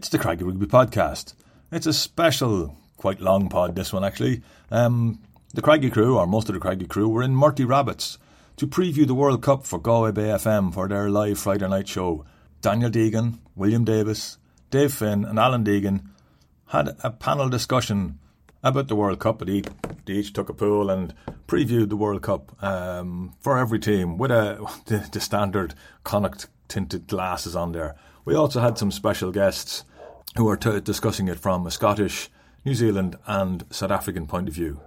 It's the Craggy Rugby Podcast. It's a special, quite long pod, this one actually. Um, the Craggy crew, or most of the Craggy crew, were in Murty Rabbitt's to preview the World Cup for Galway Bay FM for their live Friday night show. Daniel Deegan, William Davis, Dave Finn, and Alan Deegan had a panel discussion about the World Cup. They, each took a pool and previewed the World Cup um, for every team with a, the, the standard Connacht tinted glasses on there. We also had some special guests who are t- discussing it from a Scottish, New Zealand, and South African point of view.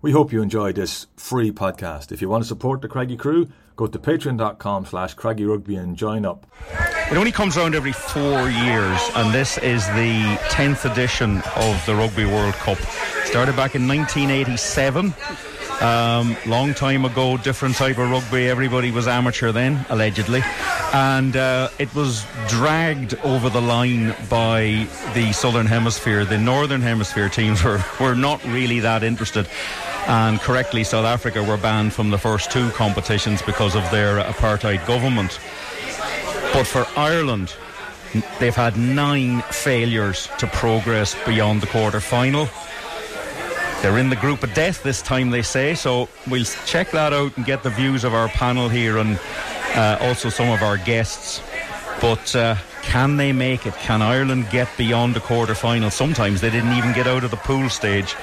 We hope you enjoy this free podcast. If you want to support the Craggy crew, go to patreon.com slash craggyrugby and join up. It only comes around every four years, and this is the 10th edition of the Rugby World Cup. Started back in 1987. Um, long time ago, different type of rugby. Everybody was amateur then, allegedly. And uh, it was dragged over the line by the Southern Hemisphere. The Northern Hemisphere teams were, were not really that interested. And correctly, South Africa were banned from the first two competitions because of their apartheid government. But for Ireland, they've had nine failures to progress beyond the quarter final. They're in the group of death this time, they say. So we'll check that out and get the views of our panel here and uh, also some of our guests. But uh, can they make it? Can Ireland get beyond the quarter final? Sometimes they didn't even get out of the pool stage.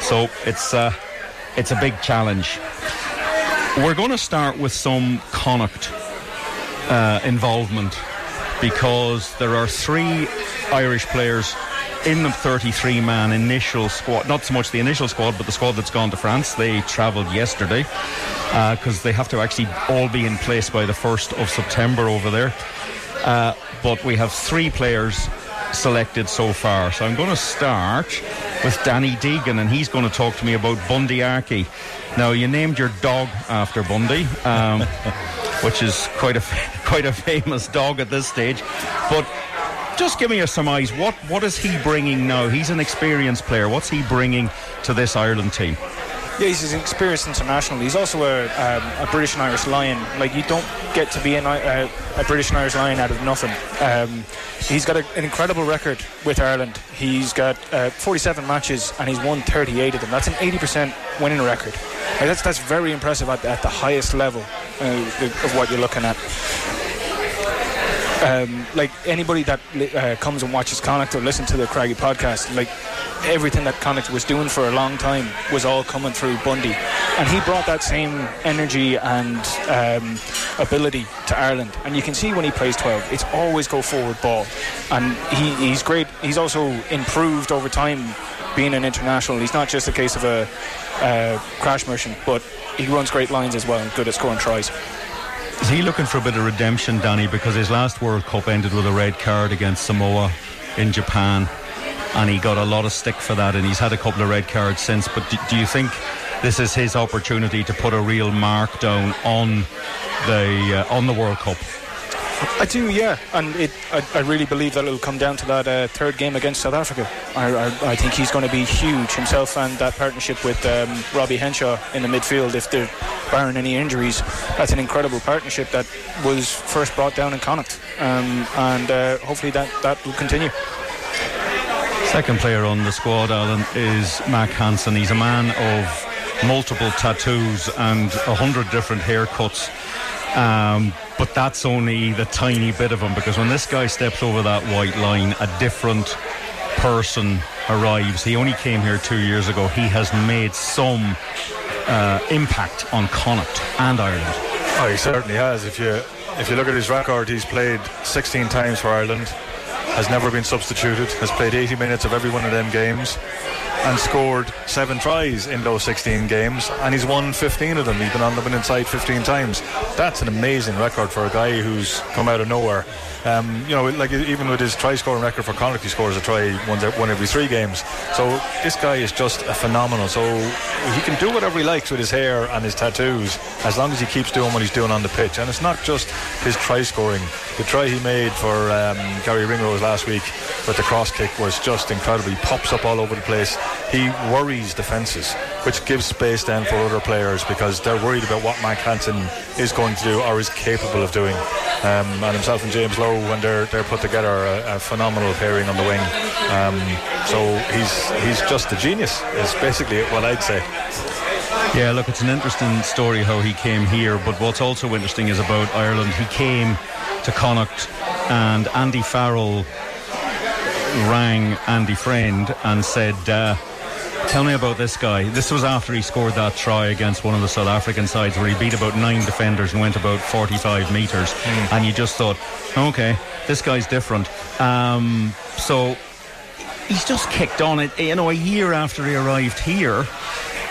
So it's, uh, it's a big challenge. We're going to start with some Connacht uh, involvement because there are three Irish players in the 33 man initial squad, not so much the initial squad, but the squad that's gone to France. They travelled yesterday because uh, they have to actually all be in place by the 1st of September over there. Uh, but we have three players selected so far. So I'm going to start with Danny Deegan, and he's going to talk to me about Bundee Aki. Now, you named your dog after Bundee. Um, which is quite a quite a famous dog at this stage. But just give me a surmise. What what is he bringing now? He's an experienced player. What's he bringing to this Ireland team? Yeah, he's an experienced international. He's also a, um, a British and Irish Lion. Like you don't get to be an, a, a British and Irish Lion out of nothing. Um, he's got a, an incredible record with Ireland. He's got uh, 47 matches and he's won 38 of them. That's an 80% winning record. Like that's that's very impressive at, at the highest level uh, of what you're looking at. Um, like anybody that uh, comes and watches Connacht or listen to the Craggy podcast, like everything that Connacht was doing for a long time was all coming through Bundee, and he brought that same energy and um, ability to Ireland. And you can see when he plays 12, it's always go forward ball, and he, he's great. He's also improved over time, being an international. He's not just a case of a uh, crash merchant, but he runs great lines as well and good at scoring tries. Is he looking for a bit of redemption, Danny? Because his last World Cup ended with a red card against Samoa in Japan, and he got a lot of stick for that, and he's had a couple of red cards since. But do, do you think this is his opportunity to put a real mark down on the uh, on the World Cup? I do, yeah, and it, I, I, really believe that it'll come down to that uh, third game against South Africa. I, I, I, think he's going to be huge himself, and that partnership with um, Robbie Henshaw in the midfield. If they're barring any injuries, that's an incredible partnership that was first brought down in Connacht, um, and uh, hopefully that that will continue. Second player on the squad, Alan, is Mack Hansen. He's a man of multiple tattoos and a hundred different haircuts. Um, but that's only the tiny bit of him because when this guy steps over that white line, a different person arrives. He only came here two years ago. He has made some uh, impact on Connacht and Ireland. Oh, he certainly has. If you if you look at his record, he's played 16 times for Ireland, has never been substituted, has played 80 minutes of every one of them games and scored seven tries in those 16 games, and he's won 15 of them. He's been on the winning side 15 times. That's an amazing record for a guy who's come out of nowhere. Um, you know, like even with his try scoring record for Connacht, he scores a try one, one every three games. So this guy is just a phenomenal. So he can do whatever he likes with his hair and his tattoos, as long as he keeps doing what he's doing on the pitch. And it's not just his try scoring The try he made for um, Garry Ringrose last week with the cross kick was just incredible. He pops up all over the place. He worries defences, which gives space then for other players because they're worried about what Mack Hansen is going to do or is capable of doing. Um, and himself and James When they're they're put together, a, a phenomenal pairing on the wing. Um, so he's he's just a genius. Is basically what I'd say. Yeah, look, it's an interesting story how he came here, but what's also interesting is about Ireland. He came to Connacht, and Andy Farrell rang Andy Friend and said, uh, Tell me about this guy. This was after he scored that try against one of the South African sides where he beat about nine defenders and went about 45 metres. Mm. And you just thought, okay, this guy's different. Um, so he's just kicked on it. You know, a year after he arrived here,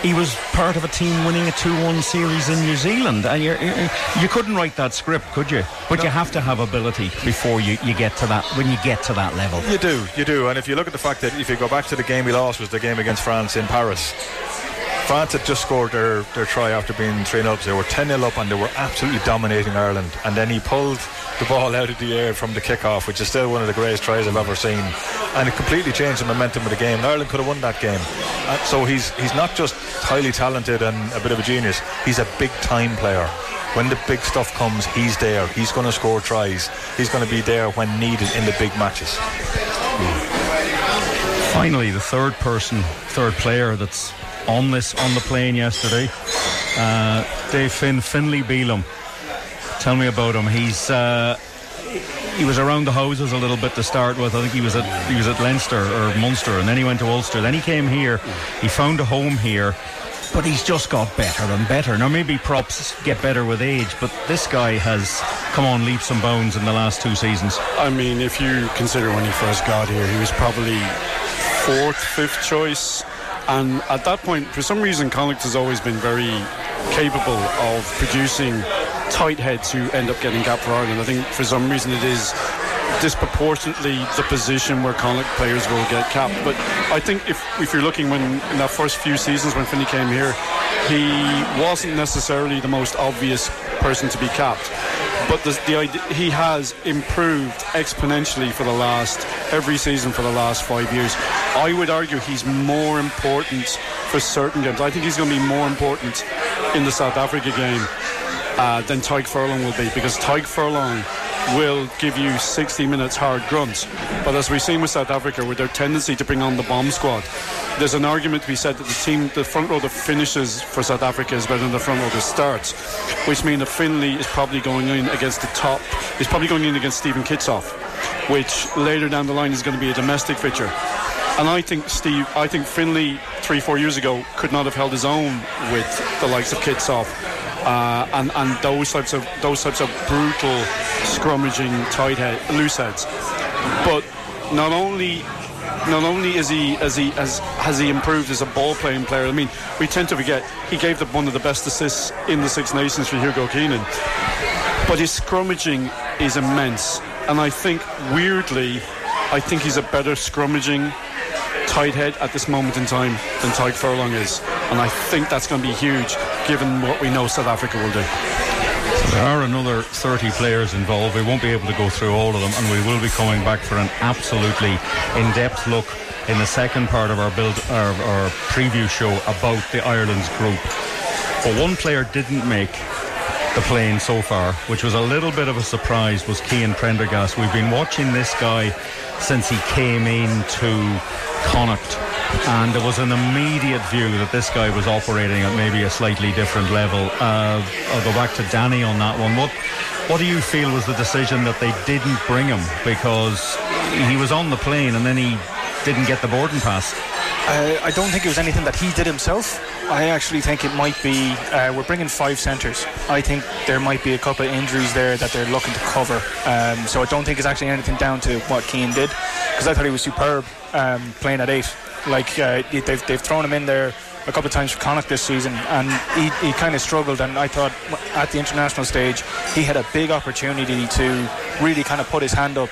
he was part of a team winning a 2-1 series in New Zealand and you're, you're, you could not write that script could you but no. you have to have ability before you, you get to that when you get to that level you do you do and if you look at the fact that if you go back to the game we lost was the game against France in Paris France had just scored their, their try after being 3 0 up. They were 10 0 up and they were absolutely dominating Ireland. And then he pulled the ball out of the air from the kick-off, which is still one of the greatest tries I've ever seen, and it completely changed the momentum of the game. Ireland could have won that game. So he's he's not just highly talented and a bit of a genius. He's a big-time player. When the big stuff comes, he's there. He's going to score tries. He's going to be there when needed in the big matches. Finally, the third person, third player that's on this on the plane yesterday, uh, Dave Finn, Finlay Bealham Tell me about him. He's uh, he was around the houses a little bit to start with. I think he was at he was at Leinster or Munster, and then he went to Ulster. Then he came here. He found a home here. But he's just got better and better. Now, maybe props get better with age, but this guy has come on leaps and bounds in the last two seasons. I mean, if you consider when he first got here, he was probably fourth, fifth choice. And at that point, for some reason, Connacht has always been very capable of producing tight heads who end up getting capped for Ireland. I think for some reason it is disproportionately the position where Connacht players will get capped. But I think if, if you're looking when in that first few seasons when Finney came here, he wasn't necessarily the most obvious person to be capped. But the, the idea, he has improved exponentially for the last every season for the last five years. I would argue he's more important for certain games. I think he's going to be more important in the South Africa game uh, than Furlong will be because Tadhg Furlong will give you 60 minutes hard grunts. But as we've seen with South Africa, with their tendency to bring on the bomb squad, there's an argument to be said that the team, the front row that finishes for South Africa is better than the front row that starts, which means that Finlay is probably going in against the top, is probably going in against Steven Kitshoff, which later down the line is going to be a domestic fixture. And I think Steve, I think Finlay three, four years ago could not have held his own with the likes of Kitshoff uh, and and those types of those types of brutal scrummaging tight head loose heads. But not only not only is he as he has has he improved as a ball playing player. I mean, we tend to forget he gave one of the best assists in the Six Nations for Hugo Keenan. But his scrummaging is immense, and I think weirdly, I think he's a better scrummaging tight head at this moment in time than Tadhg Furlong is, and I think that's going to be huge given what we know South Africa will do. There are another 30 players involved. We won't be able to go through all of them, and we will be coming back for an absolutely in depth look in the second part of our build our, our preview show about the Ireland's group. But one player didn't make the plane so far, which was a little bit of a surprise, was Cian Prendergast. We've been watching this guy since he came into Connacht and there was an immediate view that this guy was operating at maybe a slightly different level. Uh, I'll go back to Danny on that one. What what do you feel was the decision that they didn't bring him because he was on the plane and then he didn't get the boarding pass? Uh, I don't think it was anything that he did himself. I actually think it might be uh, we're bringing five centres. I think there might be a couple of injuries there that they're looking to cover. Um, so I don't think it's actually anything down to what Cian did because I thought he was superb um, playing at eight. Like uh, they've they've thrown him in there a couple of times for Connacht this season, and he, he kind of struggled. And I thought at the international stage he had a big opportunity to really kind of put his hand up,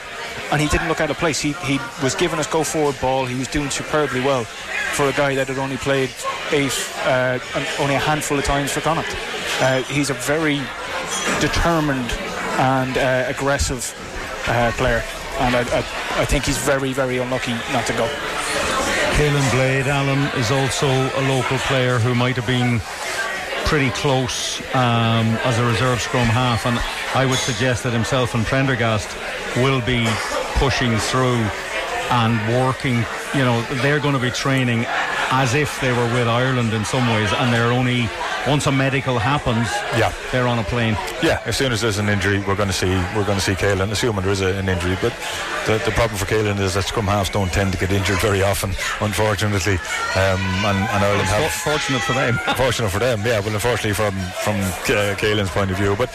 and he didn't look out of place. He he was giving us go forward ball. He was doing superbly well for a guy that had only played eight, uh, only a handful of times for Connacht. Uh, he's a very determined and uh, aggressive uh, player, and I, I, I think he's very, very unlucky not to go. Caolin Blade Allen is also a local player who might have been pretty close um, as a reserve scrum half, and I would suggest that himself and Prendergast will be pushing through and working. You know, they're going to be training as if they were with Ireland in some ways, and they're only once a medical happens, Yeah. they're on a plane. Yeah, as soon as there's an injury, we're going to see we're going to see Caolin, assuming there is a, an injury. But the, the problem for Caolin is that scrum halves don't tend to get injured very often, unfortunately. Um, and, and Ireland have fortunate for them. fortunate for them, yeah. Well, unfortunately from from uh, Caolin's point of view, but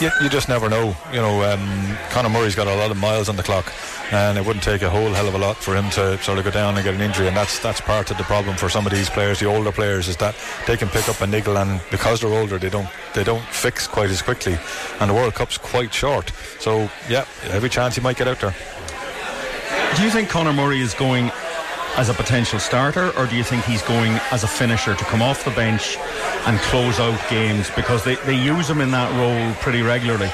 you, you just never know. You know, um, Conor Murray's got a lot of miles on the clock, and it wouldn't take a whole hell of a lot for him to sort of go down and get an injury, and that's that's part of the problem for some of these players, the older players, is that they can pick up a niggle, and because they're older, they don't they don't fix quite as quickly, and the World Cup's quite short. So yeah, every chance he might get out there. Do you think Conor Murray is going as a potential starter, or do you think he's going as a finisher to come off the bench and close out games? Because they, they use him in that role pretty regularly.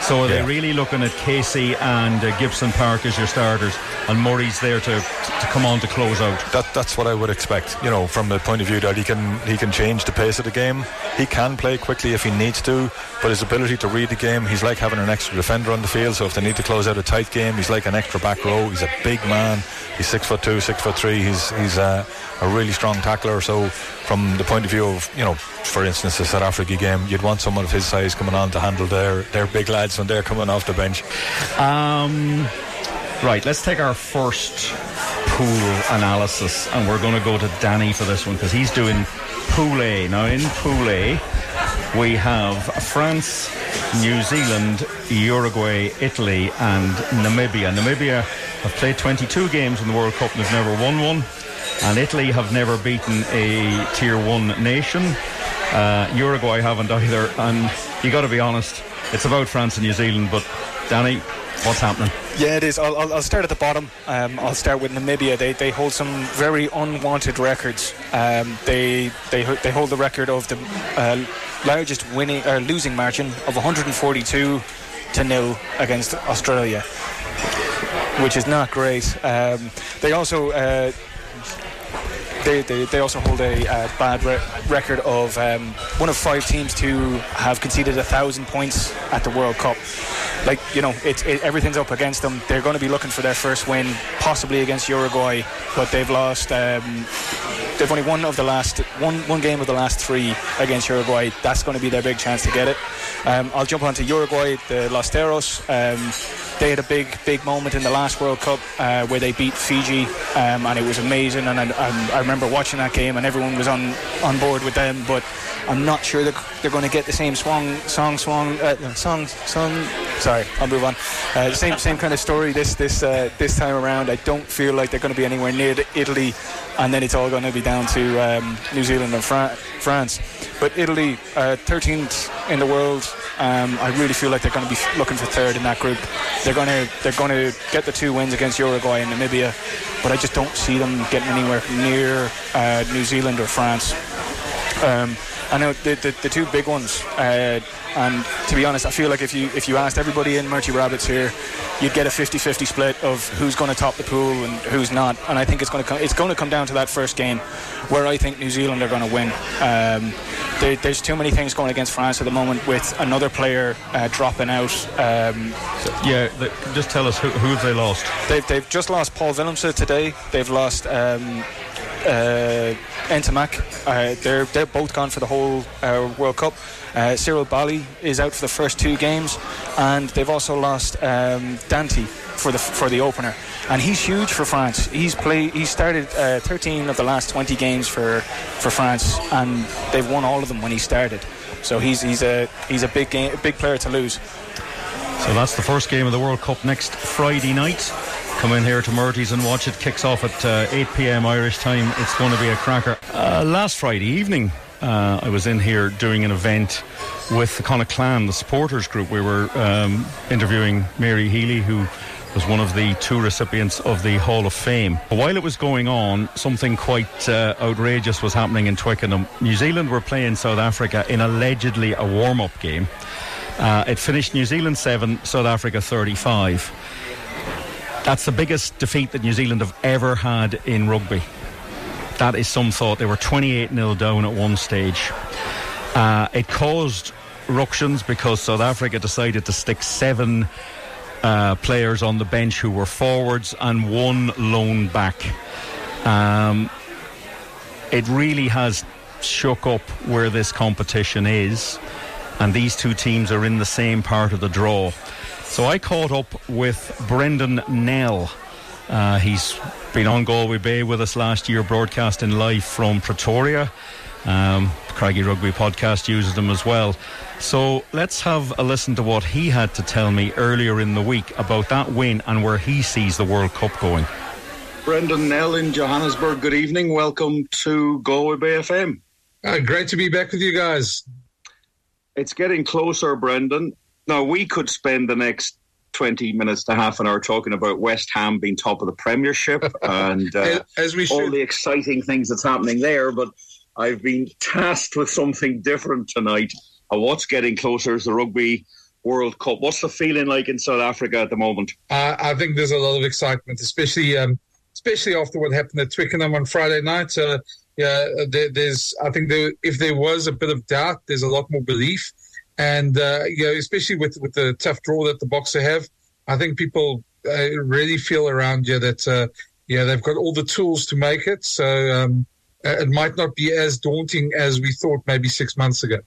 So are Yeah. they really looking at Casey and uh, Gibson Park as your starters, and Murray's there to to come on to close out? that that's what I would expect. You know, from the point of view that he can he can change the pace of the game. He can play quickly if he needs to, but his ability to read the game, he's like having an extra defender on the field. So if they need to close out a tight game, he's like an extra back row. He's a big man. He's six foot two, six foot three. He's he's a, a really strong tackler. So from the point of view of you know, for instance, the South Africa game, you'd want someone of his size coming on to handle their their big lads when they're coming off the bench. Um, right, let's take our first pool analysis, and we're going to go to Danny for this one because he's doing Pool A. Now, in Pool A, we have France, New Zealand, Uruguay, Italy, and Namibia. Namibia have played 22 games in the World Cup and they've never won one. And Italy have never beaten a Tier 1 nation. Uh, Uruguay haven't either. And you got to be honest, it's about France and New Zealand. But Danny, what's happening? Yeah, it is. I'll, I'll, I'll start at the bottom. Um, I'll start with Namibia. They, they hold some very unwanted records. Um, they, they they hold the record of the uh, largest winning uh, losing margin of 142 to nil against Australia, which is not great. Um, they also. Uh, they, they, they also hold a uh, bad re- record of um, one of five teams to have conceded a thousand points at the World Cup. Like you know, it's it, everything's up against them. They're going to be looking for their first win, possibly against Uruguay, but they've lost. Um, they've only won of the last one one game of the last three against Uruguay. That's going to be their big chance to get it. Um, I'll jump onto Uruguay, the Los Teros. Um, they had a big, big moment in the last World Cup uh, where they beat Fiji, um, and it was amazing. And I, I, I remember watching that game, and everyone was on, on board with them. But I'm not sure that they're going to get the same swung, song, swung, uh, song, song. Sorry, I'll move on. Uh, same, same kind of story this, this, uh, this time around. I don't feel like they're going to be anywhere near Italy, and then it's all going to be down to um, New Zealand and Fra- France. But Italy, uh, 13th in the world. Um, I really feel like they're going to be looking for third in that group. They're going to they're going to get the two wins against Uruguay and Namibia, but I just don't see them getting anywhere near uh, New Zealand or France. Um, I know the, the, the two big ones, uh, and to be honest, I feel like if you if you asked everybody in Murty Rabbitt's here, you'd get a 50-50 split of who's going to top the pool and who's not. And I think it's going to come it's going to come down to that first game, where I think New Zealand are going to win. Um, there, there's too many things going against France at the moment with another player uh, dropping out. Um, Yeah, just tell us who, who have they lost? They've, they've just lost Paul Willemse today. They've lost um, uh. Uh, they're they're both gone for the whole uh, World Cup. Uh, Cyril Baille is out for the first two games, and they've also lost um, Danty for the for the opener. And he's huge for France. He's play he started uh, 13 of the last 20 games for for France, and they've won all of them when he started. So he's he's a he's a big game, a big player to lose. So that's the first game of the World Cup next Friday night. Come in here to Murty's and watch it. Kicks off at uh, 8 p.m. Irish time. It's going to be a cracker. Uh, last Friday evening, uh, I was in here doing an event with the Connacht Clan, the supporters group. We were um, interviewing Mary Healy, who was one of the two recipients of the Hall of Fame. While it was going on, something quite uh, outrageous was happening in Twickenham. New Zealand were playing South Africa in allegedly a warm up game. Uh, it finished New Zealand 7, South Africa 35. That's the biggest defeat that New Zealand have ever had in rugby. That is some thought. They were 28 0 down at one stage. Uh, it caused ructions because South Africa decided to stick seven uh, players on the bench who were forwards and one lone back. Um, it really has shook up where this competition is, and these two teams are in the same part of the draw. So I caught up with Brendan Nell. Uh, he's been on Galway Bay with us last year, broadcasting live from Pretoria. Um, Craggy Rugby podcast uses them as well. So let's have a listen to what he had to tell me earlier in the week about that win and where he sees the World Cup going. Brendan Nell in Johannesburg, good evening. Welcome to Galway Bay FM. Uh, great to be back with you guys. It's getting closer, Brendan. Now, we could spend the next 20 minutes to half an hour talking about West Ham being top of the Premiership and uh, as we all the exciting things that's happening there, but I've been tasked with something different tonight. Uh, what's getting closer is the Rugby World Cup. What's the feeling like in South Africa at the moment? Uh, I think there's a lot of excitement, especially um, especially after what happened at Twickenham on Friday night. Uh, yeah, there, there's. I think there, if there was a bit of doubt, there's a lot more belief, and uh, you know, especially with with the tough draw that the Boxer have, I think people uh, really feel around you that uh, yeah they've got all the tools to make it. So um, uh, it might not be as daunting as we thought maybe six months ago.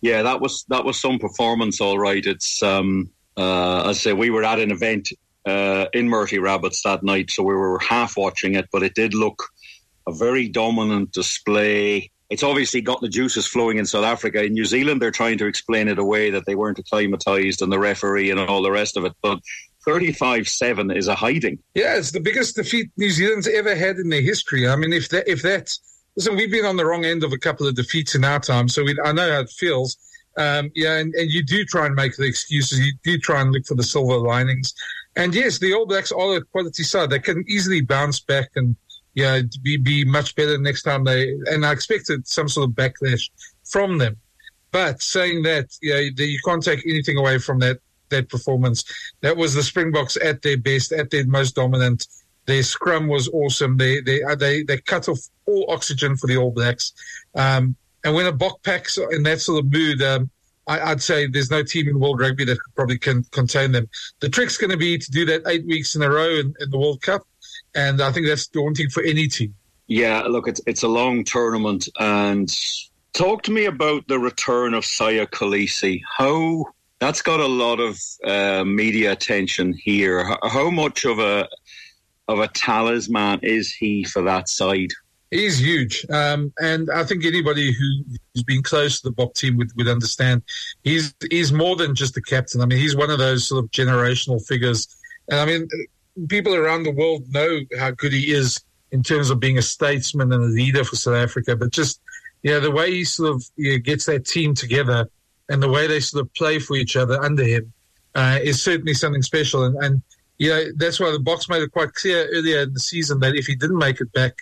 Yeah, that was that was some performance, all right. It's um, uh, I say we were at an event uh, in Murty Rabbitt's that night, so we were half watching it, but it did look a very dominant display. It's obviously got the juices flowing in South Africa. In New Zealand, they're trying to explain it away that they weren't acclimatized and the referee and all the rest of it. But 35 7 is a hiding. Yeah, it's the biggest defeat New Zealand's ever had in their history. I mean, if that, if that's, listen, we've been on the wrong end of a couple of defeats in our time, so we, I know how it feels. Um, yeah, and, and you do try and make the excuses. You do try and look for the silver linings. And yes, the All Blacks are a quality side. They can easily bounce back and yeah, be be much better next time they. And I expected some sort of backlash from them. But saying that, you yeah, you can't take anything away from that that performance. That was the Springboks at their best, at their most dominant. Their scrum was awesome. They they they they cut off all oxygen for the All Blacks. Um, and when a Bok packs in that sort of mood, um, I, would say there's no team in world rugby that probably can contain them. The trick's going to be to do that eight weeks in a row in, in, the World Cup, and I think that's daunting for any team. Yeah, look, it's it's a long tournament, and talk to me about the return of Siya Kolisi. How that's got a lot of uh, media attention here. How, how much of a of a talisman is he for that side? He's huge, um, and I think anybody who, has been close to the Bok team would, would understand. He's he's more than just a captain. I mean, he's one of those sort of generational figures, and I mean, people around the world know how good he is in terms of being a statesman and a leader for South Africa. But just yeah, the way he sort of you know, gets that team together and the way they sort of play for each other under him uh, is certainly something special. And, and you know, that's why the Boks made it quite clear earlier in the season that if he didn't make it back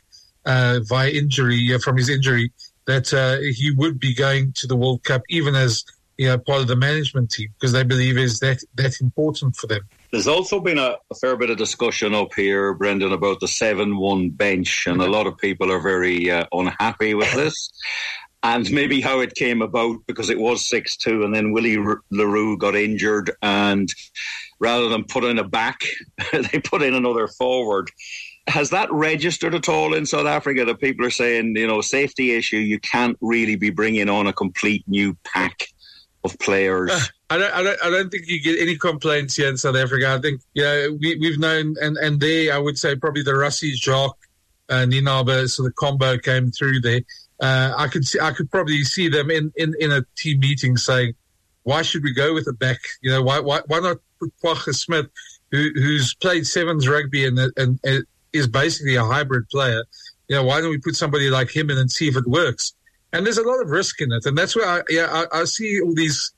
uh, via injury uh, from his injury that uh, he would be going to the World Cup, even as you know, part of the management team, because they believe is that that important for them. There's also been a, a fair bit of discussion up here, Brendan, about the seven-one bench, and a lot of people are very uh, unhappy with this. And maybe how it came about because it was 6 2, and then Willie le Roux got injured. And rather than put in a back, they put in another forward has that registered at all in South Africa that people are saying, you know, safety issue, you can't really be bringing on a complete new pack of players? Uh, I don't, I don't, I don't think you get any complaints here in South Africa. I think, yeah, we, we've known, and, and there, I would say probably the Rassie Jacques and Nienaber, so the combo came through there. Uh, I could see, I could probably see them in, in, in a team meeting saying, why should we go with a back? You know, why, why, why not put Kwagga Smith, who, who's played sevens rugby and, and, and is basically a hybrid player. You know, why don't we put somebody like him in and see if it works? And there's a lot of risk in it, and that's where I, yeah, I, I see all these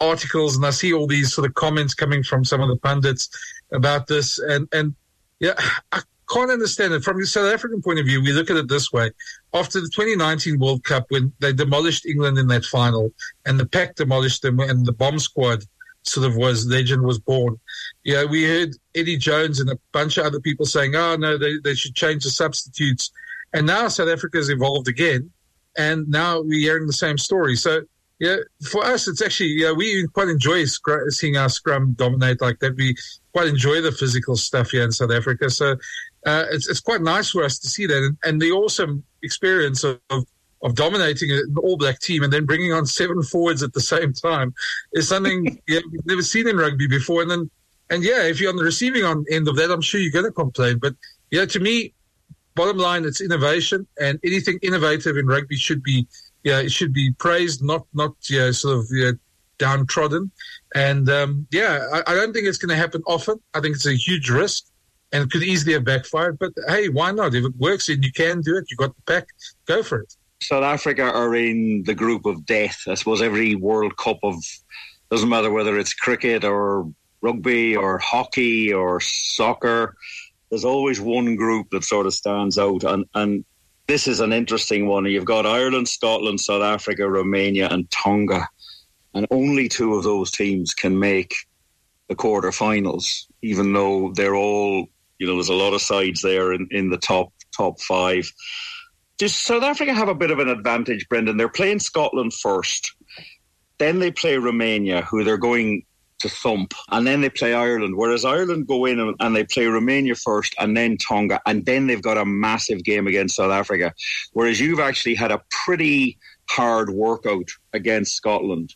articles and I see all these sort of comments coming from some of the pundits about this, and and yeah, I can't understand it. From the South African point of view. We look at it this way: after the 2019 World Cup, when they demolished England in that final, and the pack demolished them, and the bomb squad sort of was legend was born. Yeah, we heard Eddie Jones and a bunch of other people saying, "Oh no, they they should change the substitutes," and now South Africa has evolved again, and now we're hearing the same story. So yeah, for us, it's actually yeah, we quite enjoy seeing our scrum dominate like that. We quite enjoy the physical stuff here in South Africa. So uh, it's it's quite nice for us to see that, and, and the awesome experience of, of of dominating an All Black team and then bringing on seven forwards at the same time is something yeah, we've never seen in rugby before. And then, and yeah, if you're on the receiving end of that, I'm sure you're going to complain. But yeah, to me, bottom line, it's innovation, and anything innovative in rugby should be yeah, it should be praised, not not yeah, sort of yeah, downtrodden. And um, yeah, I, I, don't think it's going to happen often. I think it's a huge risk and it could easily have backfired. But hey, why not? If it works and you can do it, you got the pack, go for it. South Africa are in the group of death. I suppose every World Cup of doesn't matter whether it's cricket or rugby or hockey or soccer. There's always one group that sort of stands out, and and this is an interesting one. You've got Ireland, Scotland, South Africa, Romania, and Tonga, and only two of those teams can make the quarterfinals, even though they're all, you know, there's a lot of sides there in, in the top top five. Does South Africa have a bit of an advantage, Brendan? They're playing Scotland first, then they play Romania, who they're going to thump, and then they play Ireland. Whereas Ireland go in and they play Romania first, and then Tonga, and then they've got a massive game against South Africa. Whereas you've actually had a pretty hard workout against Scotland.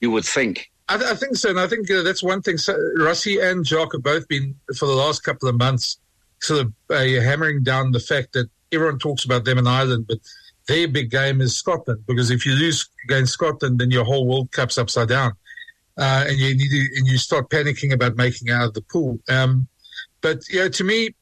You would think. I, th- I think so, and I think uh, that's one thing. So, Rassie and Jacques have both been for the last couple of months sort of uh, hammering down the fact that everyone talks about them in Ireland, but their big game is Scotland because if you lose against Scotland, then your whole World Cup's upside down uh, and you need to, and you start panicking about making out of the pool. Um, but know, to me,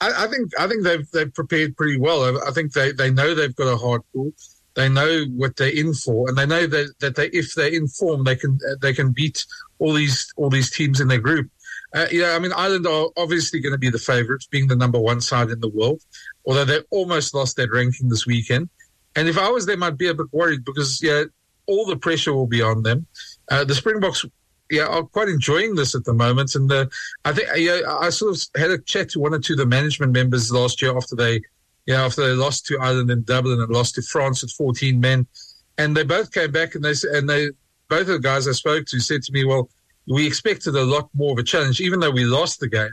I, I, think I think they've they've prepared pretty well. I, I, think they, they know they've got a hard pool. They know what they're in for, and they know that, that they if they're in form, they can they can beat all these all these teams in their group. Uh, know, I mean, Ireland are obviously going to be the favourites, being the number one side in the world. Although they almost lost that ranking this weekend, and if I was them, I'd be a bit worried because yeah, all the pressure will be on them. Uh, the Springboks, yeah, are quite enjoying this at the moment, and uh, I think yeah, I sort of had a chat to one or two of the management members last year after they, yeah, after they lost to Ireland in Dublin and lost to France with 14 men, and they both came back and they and they both of the guys I spoke to said to me, well, we expected a lot more of a challenge, even though we lost the game.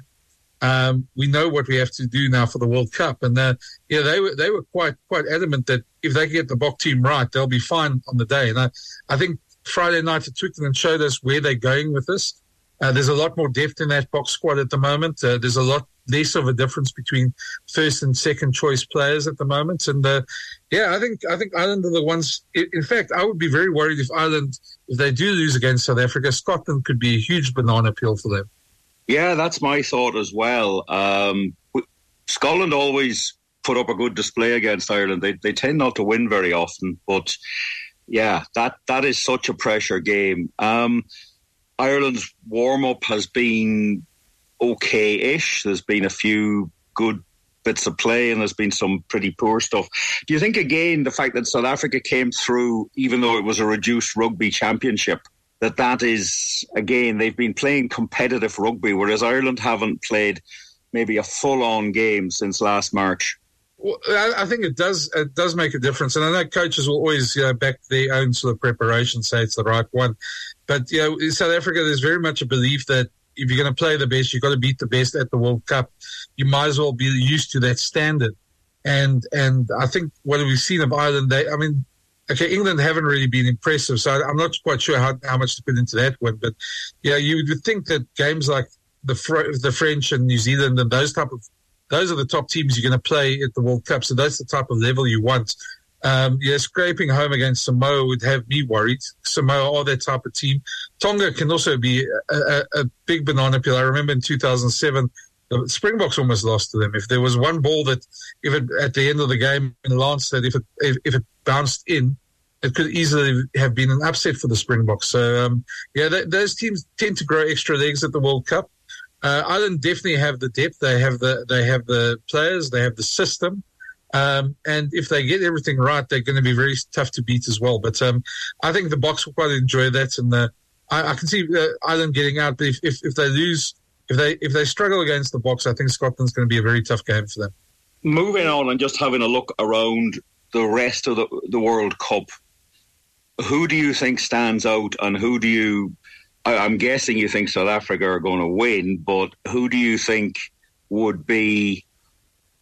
Um, we know what we have to do now for the World Cup, and uh, yeah, they were they were quite quite adamant that if they get the Bok team right, they'll be fine on the day. And I, I think Friday night at Twickenham showed us where they're going with this. Uh, there's a lot more depth in that Bok squad at the moment. Uh, there's a lot less of a difference between first and second choice players at the moment. And uh, yeah, I think I think Ireland are the ones. In fact, I would be very worried if Ireland, if they do lose against South Africa, Scotland could be a huge banana peel for them. Yeah, that's my thought as well. Um, Scotland always put up a good display against Ireland. They they tend not to win very often, but yeah, that that is such a pressure game. Um, Ireland's warm up has been okay-ish. There's been a few good bits of play, and there's been some pretty poor stuff. Do you think again the fact that South Africa came through, even though it was a reduced rugby championship, that that is again they've been playing competitive rugby, whereas Ireland haven't played maybe a full-on game since last March. Well, I, think it does it does make a difference, and I know coaches will always you know, back their own sort of preparation, say it's the right one. But you know, in South Africa, there's very much a belief that if you're going to play the best, you've got to beat the best at the World Cup. You might as well be used to that standard. And and I think what we've seen of Ireland, they, I mean, okay, England haven't really been impressive, so I'm not quite sure how, how much to put into that one. But yeah, you would think that games like the the French and New Zealand and those type of those are the top teams you're going to play at the World Cup. So that's the type of level you want. Um, yeah, scraping home against Samoa would have me worried. Samoa are that type of team. Tonga can also be a, a, a big banana peel. I remember in 2007, the Springboks almost lost to them. If there was one ball that, if it at the end of the game in Lens, that if it if, if it bounced in, it could easily have been an upset for the Springboks. So um, yeah, th- those teams tend to grow extra legs at the World Cup. Uh, Ireland definitely have the depth. They have the they have the players. They have the system. Um, and if they get everything right, they're going to be very tough to beat as well. But um, I think the Boks will quite enjoy that, and uh, I, I, can see uh, Ireland getting out. But if, if, if, they lose, if they if they struggle against the Boks, I think Scotland's going to be a very tough game for them. Moving on and just having a look around the rest of the, the World Cup, who do you think stands out, and who do you? I, I'm guessing you think South Africa are going to win, but who do you think would be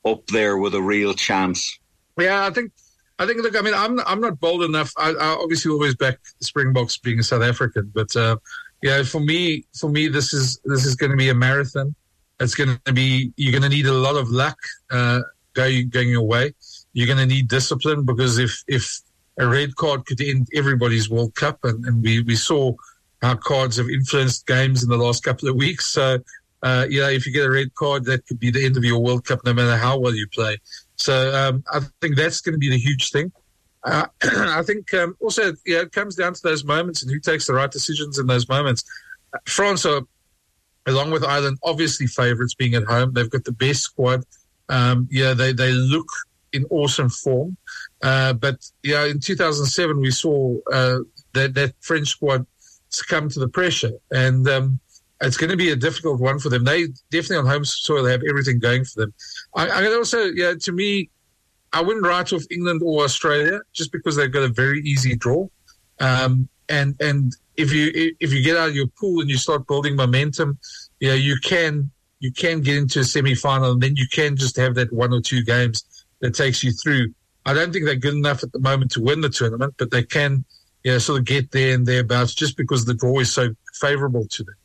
up there with a real chance. Yeah, I think. I think. Look, I mean, I'm I'm not bold enough. I, I obviously always back Springboks being a South African, but uh, yeah, for me, for me, this is this is going to be a marathon. It's going to be. You're going to need a lot of luck uh, going going your way. You're going to need discipline because if if a red card could end everybody's World Cup, and, and we we saw how cards have influenced games in the last couple of weeks. So uh, you know, if you get a red card, that could be the end of your World Cup, no matter how well you play. So um, I think that's going to be the huge thing. Uh, I think um, also, yeah, it comes down to those moments and who takes the right decisions in those moments. France are, along with Ireland, obviously favourites being at home. They've got the best squad. Um, yeah, they, they look in awesome form. Uh, but yeah, in 2007 we saw uh, that that French squad succumb to the pressure, and um, it's going to be a difficult one for them. They definitely on home soil have everything going for them. I, I also, yeah, to me, I wouldn't write off England or Australia just because they've got a very easy draw. Um, and and if you if you get out of your pool and you start building momentum, yeah, you can you can get into a semi final and then you can just have that one or two games that takes you through. I don't think they're good enough at the moment to win the tournament, but they can, yeah, sort of get there and thereabouts just because the draw is so favourable to them.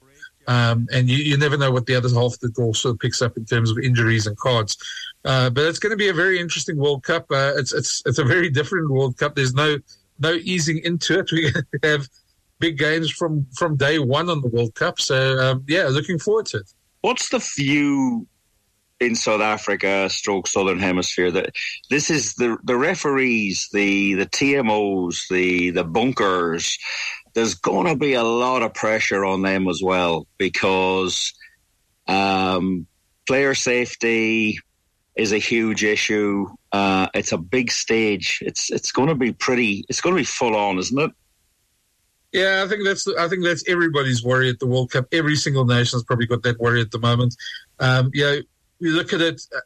Um, and you, you, never know what the other half of the draw sort of picks up in terms of injuries and cards. Uh, but it's going to be a very interesting World Cup. Uh, it's it's it's a very different World Cup. There's no no easing into it. We have big games from from day one on the World Cup. So um, yeah, looking forward to it. What's the view in South Africa, stroke Southern Hemisphere that this is the the referees, the the TMOs, the the bunkers, there's going to be a lot of pressure on them as well because um, player safety is a huge issue. Uh, it's a big stage. It's it's going to be pretty. It's going to be full on, isn't it? Yeah, I think that's I think that's everybody's worry at the World Cup. Every single nation's probably got that worry at the moment. Um, yeah, we look at it. Uh,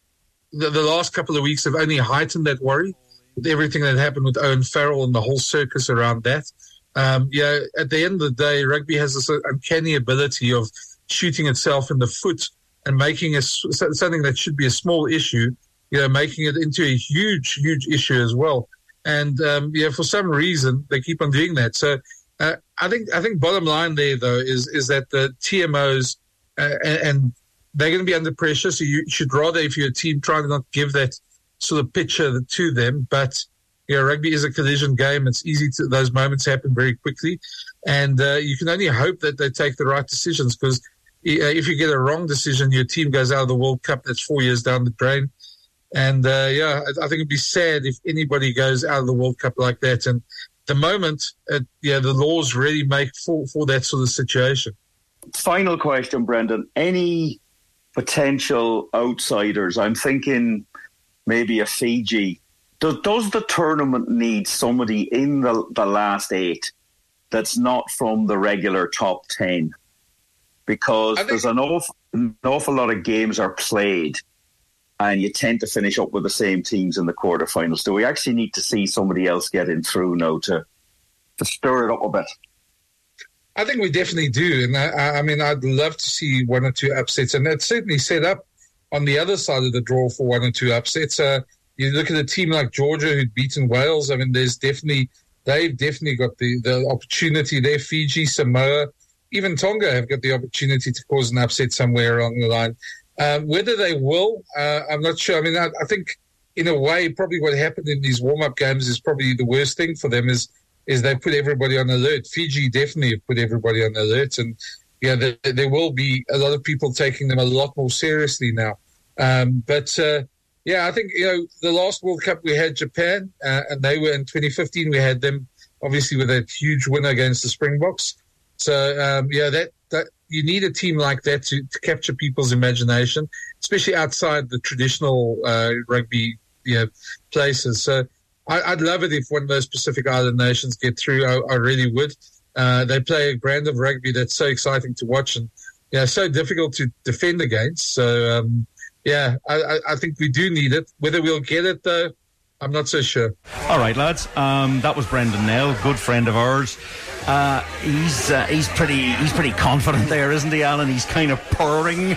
the, the last couple of weeks have only heightened that worry with everything that happened with Owen Farrell and the whole circus around that. Um, yeah, at the end of the day, rugby has this uncanny ability of shooting itself in the foot and making a, something that should be a small issue, you know, making it into a huge, huge issue as well. And um, yeah, for some reason they keep on doing that. So uh, I think I think bottom line there though is is that the TMOs uh, and, and they're going to be under pressure. So you should rather, if you're a team, try to not give that sort of picture to them, but you know, rugby is a collision game. It's easy to, those moments happen very quickly. And uh, you can only hope that they take the right decisions because uh, if you get a wrong decision, your team goes out of the World Cup. That's four years down the drain. And uh, yeah, I, think it'd be sad if anybody goes out of the World Cup like that. And the moment, uh, yeah, the laws really make for, for that sort of situation. Final question, Brendan. Any potential outsiders? I'm thinking maybe a Fiji does, does the tournament need somebody in the, the last eight that's not from the regular top 10? Because there's an awful, an awful lot of games are played and you tend to finish up with the same teams in the quarterfinals. Do we actually need to see somebody else getting through now to, to stir it up a bit? I think we definitely do. And I, I mean, I'd love to see one or two upsets. And it's certainly set up on the other side of the draw for one or two upsets. Uh, you look at a team like Georgia who'd beaten Wales. I mean, there's definitely they've definitely got the the opportunity there. Fiji, Samoa, even Tonga have got the opportunity to cause an upset somewhere along the line. Um, whether they will, uh, I'm not sure. I mean, I, I, think in a way, probably what happened in these warm up games is probably the worst thing for them. Is is they put everybody on alert. Fiji definitely have put everybody on alert, and yeah, there, there will be a lot of people taking them a lot more seriously now. Um, but uh, yeah, I think you know the last World Cup we had Japan, uh, and they were in 2015. We had them obviously with a huge win against the Springboks. So um, yeah, that that you need a team like that to, to capture people's imagination, especially outside the traditional uh, rugby you know, places. So I, would love it if one of those Pacific Island nations get through. I, I really would. Uh, they play a brand of rugby that's so exciting to watch and yeah, so difficult to defend against. So um, yeah, I, I, think we do need it. Whether we'll get it though, I'm not so sure. All right, lads. Um, that was Brendan Nell, good friend of ours. Uh, he's uh, he's pretty he's pretty confident there, isn't he, Alan? He's kind of purring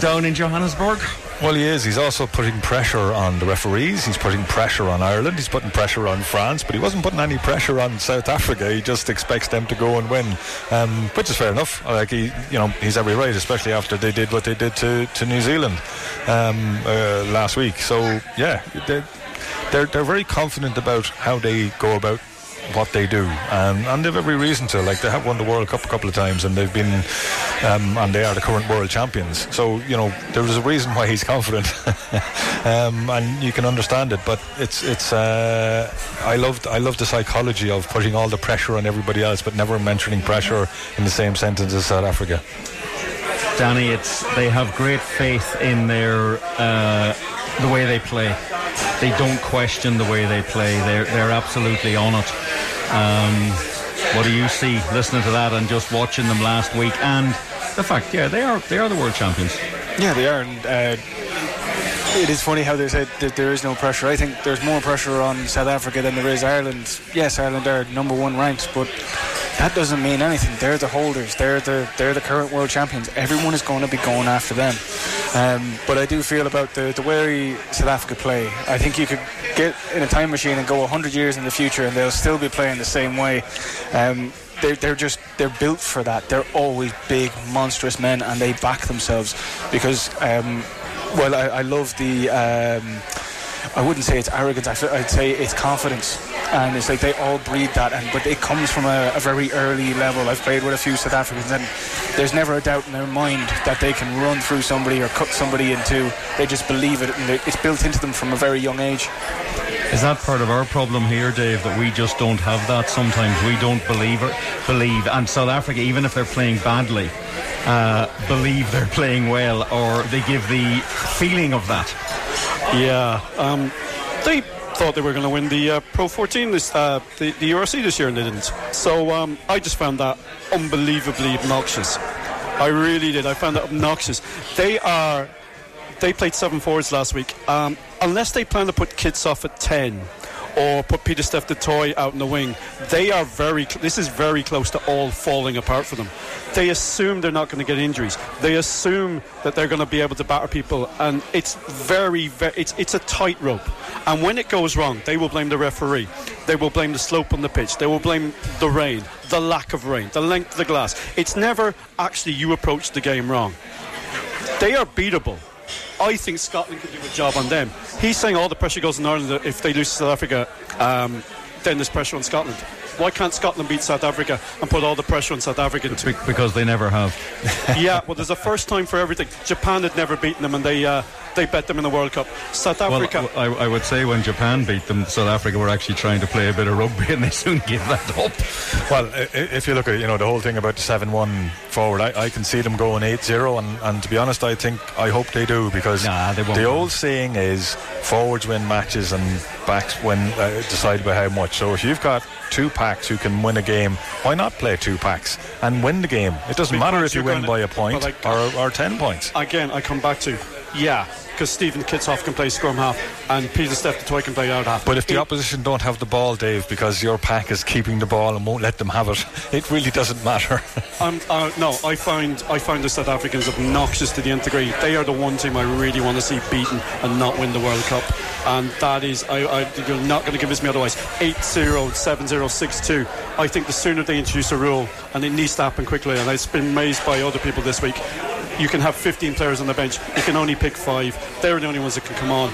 down in Johannesburg. Well, he is. He's also putting pressure on the referees. He's putting pressure on Ireland. He's putting pressure on France, but he wasn't putting any pressure on South Africa. He just expects them to go and win, um, which is fair enough. Like he, you know, he's every right, especially after they did what they did to, to New Zealand um, uh, last week. So yeah, they're, they're they're very confident about how they go about what they do, and, they've every reason to. Like they have won the World Cup a couple of times, and they've been, um, and they are the current world champions. So you know there is a reason why he's confident, um, and you can understand it. But it's it's uh, I loved I love the psychology of putting all the pressure on everybody else, but never mentioning pressure in the same sentence as South Africa. Danny, it's they have great faith in their uh, the way they play. They don't question the way they play. They're they're absolutely on it. Um, what do you see listening to that and just watching them last week and the fact, yeah, they are they are the world champions. Yeah, they are. And, uh, it is funny how they said that there is no pressure. I think there's more pressure on South Africa than there is Ireland. Yes, Ireland are number one ranked, but that doesn't mean anything. They're the holders. They're the they're the current world champions. Everyone is going to be going after them. Um, but I do feel about the the way South Africa play. I think you could get in a time machine and go 100 years in the future, and they'll still be playing the same way. Um, they're, they're just they're built for that. They're always big, monstrous men, and they back themselves because. Um, well, I, I, love the. I wouldn't say it's arrogance. I'd say it's confidence, and it's like they all breed that. And but it comes from a, a, very early level. I've played with a few South Africans, and there's never a doubt in their mind that they can run through somebody or cut somebody in two. They just believe it, and it's built into them from a very young age. Is that part of our problem here, Dave? That we just don't have that. Sometimes we don't believe it, believe, and South Africa, even if they're playing badly, uh, believe they're playing well, or they give the feeling of that. Yeah, um, they thought they were going to win the uh, Pro 14 this uh, the, the URC this year and they didn't. So um, I just found that unbelievably obnoxious. I really did. I found that obnoxious. They are. They played seven forwards last week. Um, unless they plan to put Kitshoff at ten or put Pieter-Steph du Toit out in the wing, they are very. This is very close to all falling apart for them. They assume they're not going to get injuries. They assume that they're going to be able to batter people, and it's very, very it's it's a tightrope. And when it goes wrong, they will blame the referee. They will blame the slope on the pitch. They will blame the rain, the lack of rain, the length of the glass. It's never actually you approach the game wrong. They are beatable. I think Scotland could do a job on them. He's saying all the pressure goes on Ireland if they lose to South Africa. Um, then there's pressure on Scotland. Why can't Scotland beat South Africa and put all the pressure on South Africa? Be- because they never have. yeah, well, there's a first time for everything. Japan had never beaten them, and they uh, they bet them in the World Cup. South Africa. Well, I, I, would say when Japan beat them, South Africa were actually trying to play a bit of rugby, and they soon gave that up. Well, if you look at you know the whole thing about the seven-one forward, I, I, can see them going 8-0, and, and to be honest, I think I hope they do because nah, they the old saying is forwards win matches and backs win uh, decide by how much. So if you've got two packs who can win a game, why not play two packs and win the game? It doesn't because matter if you win by a point like, or, or 10 points. Again, I come back to, yeah, because Stephen Kitshoff can play scrum half and Peter Toit can play out half. But if the opposition don't have the ball, Dave, because your pack is keeping the ball and won't let them have it, it really doesn't matter. um, uh, no, I find I find the South Africans obnoxious to the nth degree. They are the one team I really want to see beaten and not win the World Cup. And that is, I, I, you're not going to convince me otherwise. 8 0, 7 0, 6 2. I think the sooner they introduce a rule, and it needs to happen quickly, and I've been amazed by other people this week, you can have 15 players on the bench. You can only pick five. They're the only ones that can come on.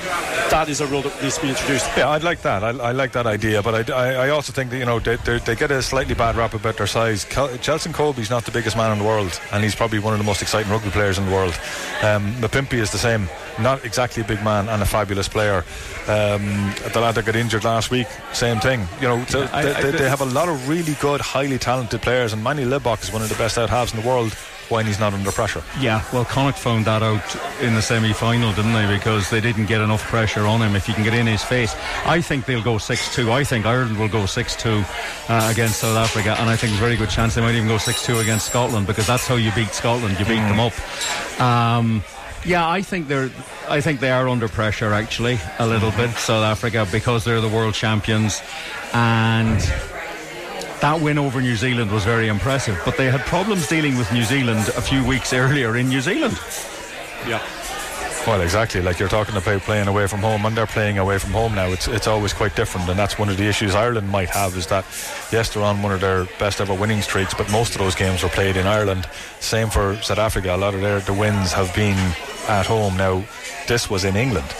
That is a rule that needs to be introduced. Yeah, I'd like that. I, I like that idea, but I, I, also think that you know they, they, get a slightly bad rap about their size. Cheslin Kolbe's not the biggest man in the world, and he's probably one of the most exciting rugby players in the world. Um, Mapimpi is the same. Not exactly a big man and a fabulous player. Um, the lad that got injured last week, same thing. You know, they, they, they, have a lot of really good, highly talented players, and Manny Libbok is one of the best out halves in the world when he's not under pressure. Yeah, well, Connacht found that out in the semi-final, didn't they? Because they didn't get enough pressure on him. If you can get in his face, I think they'll go six-two. I think Ireland will go six-two uh, against South Africa, and I think there's a very good chance they might even go six-two against Scotland because that's how you beat Scotland. You beat mm. them up. Um, yeah, I think they're. I think they are under pressure actually a little bit South Africa because they're the world champions, and that win over New Zealand was very impressive. But they had problems dealing with New Zealand a few weeks earlier in New Zealand. Yeah. Well, exactly. Like you're talking about playing away from home, and they're playing away from home now. It's it's always quite different, and that's one of the issues Ireland might have is that yes, they're on one of their best ever winning streaks, but most of those games were played in Ireland. Same for South Africa. A lot of their the wins have been at home. Now, this was in England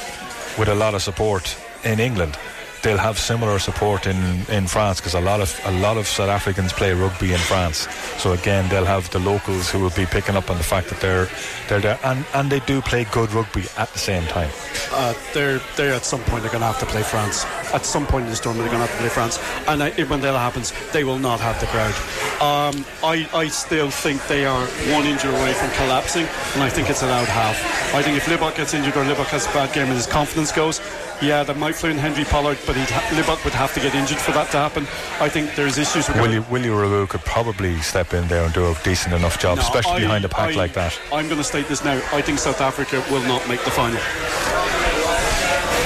with a lot of support in England they'll have similar support in, in France because a lot of a lot of South Africans play rugby in France. So again, they'll have the locals who will be picking up on the fact that they're they're there, and, and they do play good rugby at the same time. Uh, they're they're at some point they're going to have to play France. At some point in this tournament, they're going to have to play France, and I, when that happens, they will not have the crowd. Um, I I still think they are one injury away from collapsing, and I think it's allowed half. I think if Libbok gets injured or Libbok has a bad game and his confidence goes, yeah, they might fly in Handré Pollard, but he'd ha- Libbok would have to get injured for that to happen. I think there's issues with Willie, Willie Rabu could probably step in there and do a decent enough job, no, especially I, behind a pack I, like that. I'm going to state this now. I think South Africa will not make the final.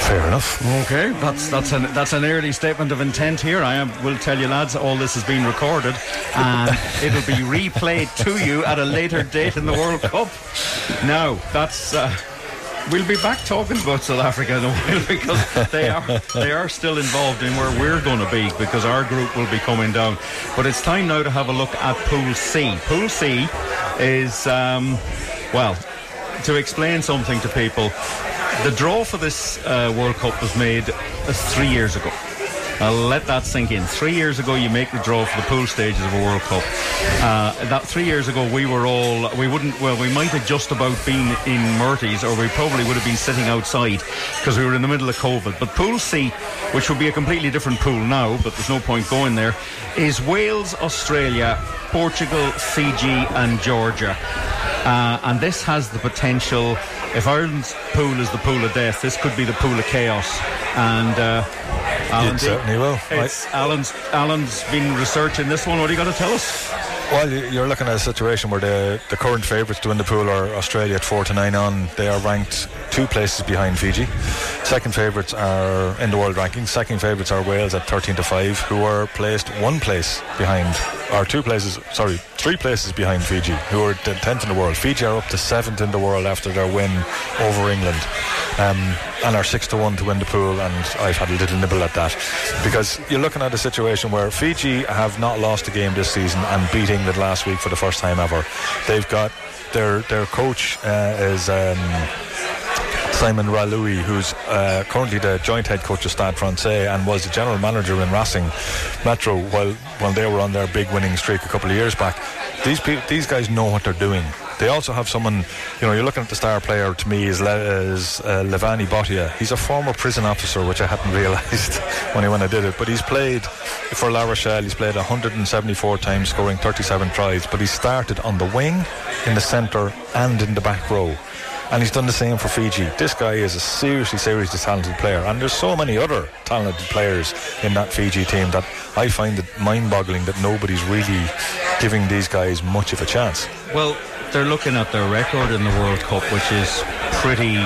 Fair enough. Okay, that's that's an that's an early statement of intent here. I am, will tell you, lads, all this has been recorded, and it'll be replayed to you at a later date in the World Cup. Now, that's. Uh, we'll be back talking about South Africa in a while because they are they are still involved in where we're going to be because our group will be coming down. But it's time now to have a look at Pool C. Pool C is um, well to explain something to people. The draw for this uh, World Cup was made uh, three years ago. I'll let that sink in. Three years ago, you make the draw for the pool stages of a World Cup. Uh, that three years ago, we were all we wouldn't. Well, we might have just about been in Murty's, or we probably would have been sitting outside because we were in the middle of COVID. But Pool C, which would be a completely different pool now, but there's no point going there, is Wales, Australia, Portugal, Fiji, and Georgia. Uh, and this has the potential. If Ireland's pool is the pool of death, this could be the pool of chaos. And uh, Alan, it certainly will. It's Alan's, Alan's been researching this one. What are you going to tell us? Well, you're looking at a situation where the, the current favourites to win the pool are Australia at 4 to 9 on. They are ranked two places behind Fiji. Second favourites are in the world rankings. Second favourites are Wales at 13 to 5, who are placed one place behind, or two places, sorry, three places behind Fiji, who are 10th in the world. Fiji are up to 7th in the world after their win over England. Um, and are 6 to 1 to win the pool, and I've had a little nibble at that. Because you're looking at a situation where Fiji have not lost a game this season and beat England last week for the first time ever. They've got their their coach uh, is. Um, Simon Raiwalui, who's uh, currently the joint head coach of Stade Francais and was the general manager in Racing Metro while, while they were on their big winning streak a couple of years back. These these guys know what they're doing. They also have someone, you know, you're looking at the star player to me is, Le- is uh, Levani Botia. He's a former prison officer, which I hadn't realised when when I did it. But he's played for La Rochelle, he's played 174 times, scoring 37 tries. But he started on the wing, in the centre, and in the back row and he's done the same for Fiji. This guy is a seriously, seriously talented player, and there's so many other talented players in that Fiji team that I find it mind-boggling that nobody's really giving these guys much of a chance. Well, they're looking at their record in the World Cup, which is pretty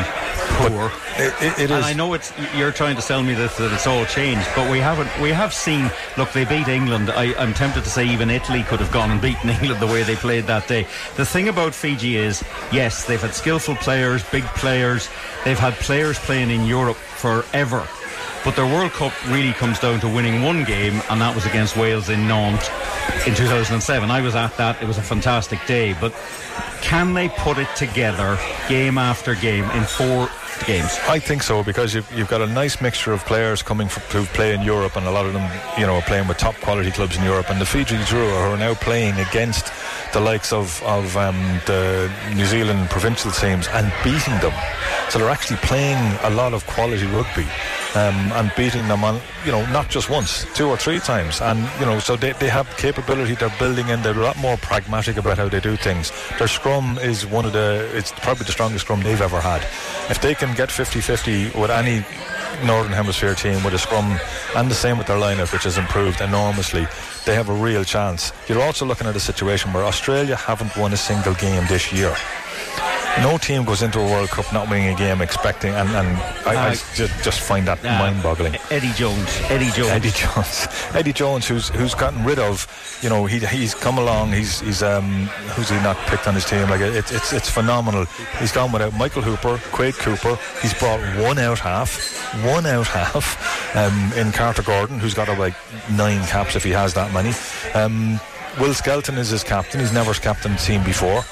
poor. It, it, it and I know it's you're trying to sell me this that it's all changed, but we haven't. We have seen. Look, they beat England. I, I'm tempted to say even Italy could have gone and beaten England the way they played that day. The thing about Fiji is, yes, they've had skillful players, big players. They've had players playing in Europe forever. But their World Cup really comes down to winning one game, and that was against Wales in Nantes in 2007. I was at that. It was a fantastic day. But can they put it together game after game in four games? I think so because you've, you've got a nice mixture of players coming from, to play in Europe, and a lot of them, you know, are playing with top quality clubs in Europe. And the Fiji Drua are now playing against the likes of, of um, the New Zealand provincial teams and beating them. So they're actually playing a lot of quality rugby. Um, and beating them on, you know, not just once, two or three times. And, you know, so they, they have capability they're building in. They're a lot more pragmatic about how they do things. Their scrum is one of the, it's probably the strongest scrum they've ever had. If they can get 50 50 with any Northern Hemisphere team with a scrum and the same with their lineup, which has improved enormously, they have a real chance. You're also looking at a situation where Australia haven't won a single game this year no team goes into a World Cup not winning a game expecting, and, and I, uh, I just, just, find that uh, mind-boggling. Eddie Jones, Eddie Jones, Eddie Jones, Eddie Jones, who's who's gotten rid of, you know, he he's come along. He's he's um who's he not picked on his team? Like it, it's it's phenomenal. He's gone without Michael Hooper, Quade Cooper. He's brought one out half, one out half um, in Carter Gordon, who's got like nine caps if he has that many. Um, Will Skelton is his captain. He's never captained the team before.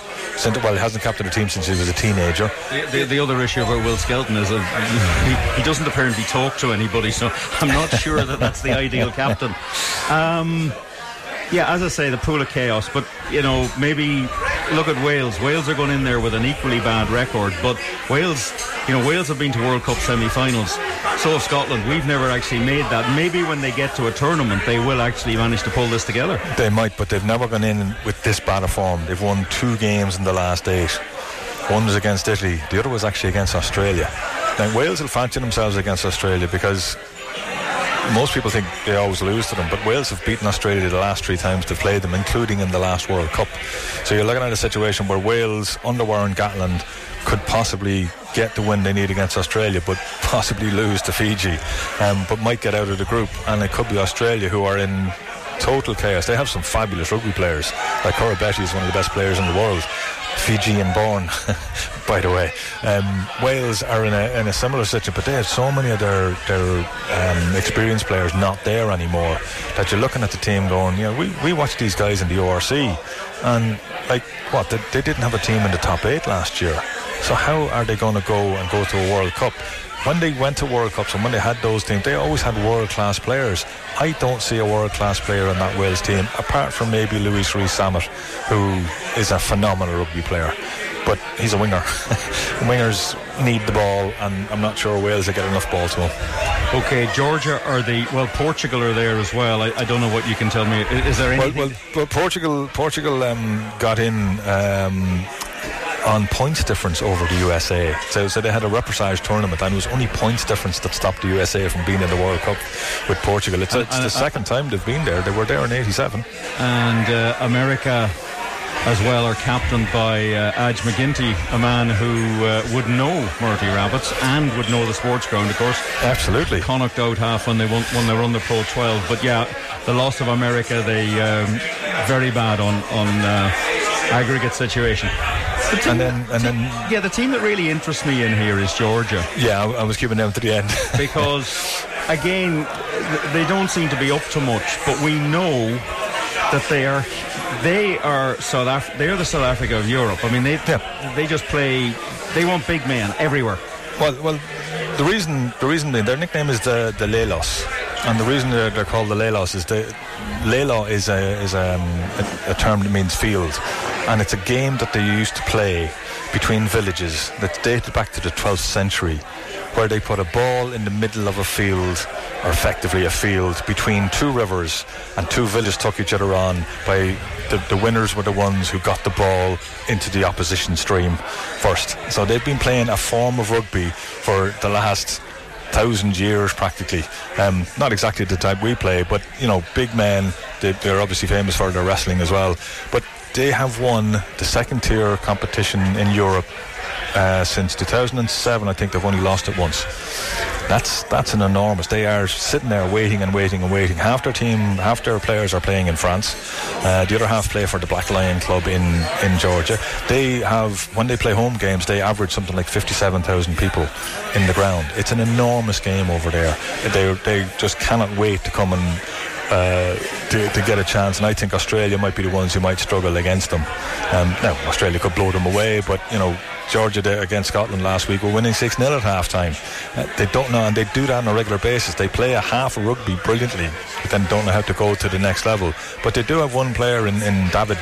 Well, he hasn't captained a team since he was a teenager. The, the, the other issue about Will Skelton is that he, he, doesn't apparently talk to anybody, so I'm not sure that that's the ideal captain. Um, yeah, as I say, the pool of chaos. But you know, maybe look at Wales. Wales are going in there with an equally bad record, but Wales, you know, Wales have been to World Cup semi-finals. So have Scotland. We've never actually made that. Maybe when they get to a tournament, they will actually manage to pull this together. They might, but they've never gone in with this bad a form. They've won two games in the last eight. One was against Italy. The other was actually against Australia. Now Wales will fancy themselves against Australia because most people think they always lose to them, but Wales have beaten Australia the last three times they've played them, including in the last World Cup. So you're looking at a situation where Wales, under Warren Gatland, could possibly get the win they need against Australia, but possibly lose to Fiji, um, but might get out of the group. And it could be Australia who are in total chaos. They have some fabulous rugby players. Like Koroibete is one of the best players in the world. Fijian born, by the way. Um, Wales are in a, in a similar situation, but they have so many of their, their um, experienced players not there anymore that you're looking at the team going, you know, we, we watched these guys in the URC and, like, what, they, they didn't have a team in the top eight last year. So how are they going to go and go to a World Cup? When they went to World Cups and when they had those teams, they always had world class players. I don't see a world class player on that Wales team, apart from maybe Louis Rees-Zammit, who is a phenomenal rugby player. But he's a winger. Wingers need the ball, and I'm not sure Wales will get enough ball to him. Okay, Georgia are the well, Portugal are there as well. I, I don't know what you can tell me. Is, is there any? Well, well, Portugal, Portugal um, got in. Um, on points difference over the USA. So, so they had a repechage tournament, and it was only points difference that stopped the USA from being in the World Cup with Portugal. It's, it's the second time they've been there. They were there in '87. And uh, America as well are captained by uh, AJ MacGinty, a man who uh, would know Murty Rabbitt's and would know the sports ground, of course. Absolutely. Connacht out half when they won, when they run the Pro 12. But yeah, the loss of America, they um, very bad on on uh, aggregate situation. And then, and then, yeah, the team that really interests me in here is Georgia. Yeah, I, I was keeping them to the end because, again, they don't seem to be up to much, but we know that they are they are South Af- they are the South Africa of Europe. I mean, they yeah. they just play. They want big men everywhere. Well, well, the reason the reason their nickname is the the Lelos. And the reason they're, they're called the Lelos is the Lelo is a is a, um, a, a, term that means field, and it's a game that they used to play between villages that dated back to the 12th century, where they put a ball in the middle of a field, or effectively a field between two rivers, and two villages took each other on. By the, the winners were the ones who got the ball into the opposition stream first. So they've been playing a form of rugby for the last thousand years practically. Um, not exactly the type we play, but you know, big men. They, they're obviously famous for their wrestling as well. But they have won the second tier competition in Europe uh, since 2007. I think they've only lost it once. That's that's an enormous. They are sitting there waiting and waiting and waiting. Half their team, half their players are playing in France. Uh, the other half play for the Black Lion Club in in Georgia. They have when they play home games, they average something like 57,000 people in the ground. It's an enormous game over there. They they just cannot wait to come and uh, to, to, get a chance. And I think Australia might be the ones who might struggle against them. Um, now, Australia could blow them away, but, you know, Georgia did against Scotland last week were winning 6 0 at half time. Uh, they don't know, and they do that on a regular basis. They play a half rugby brilliantly, but then don't know how to go to the next level. But they do have one player in, in Davit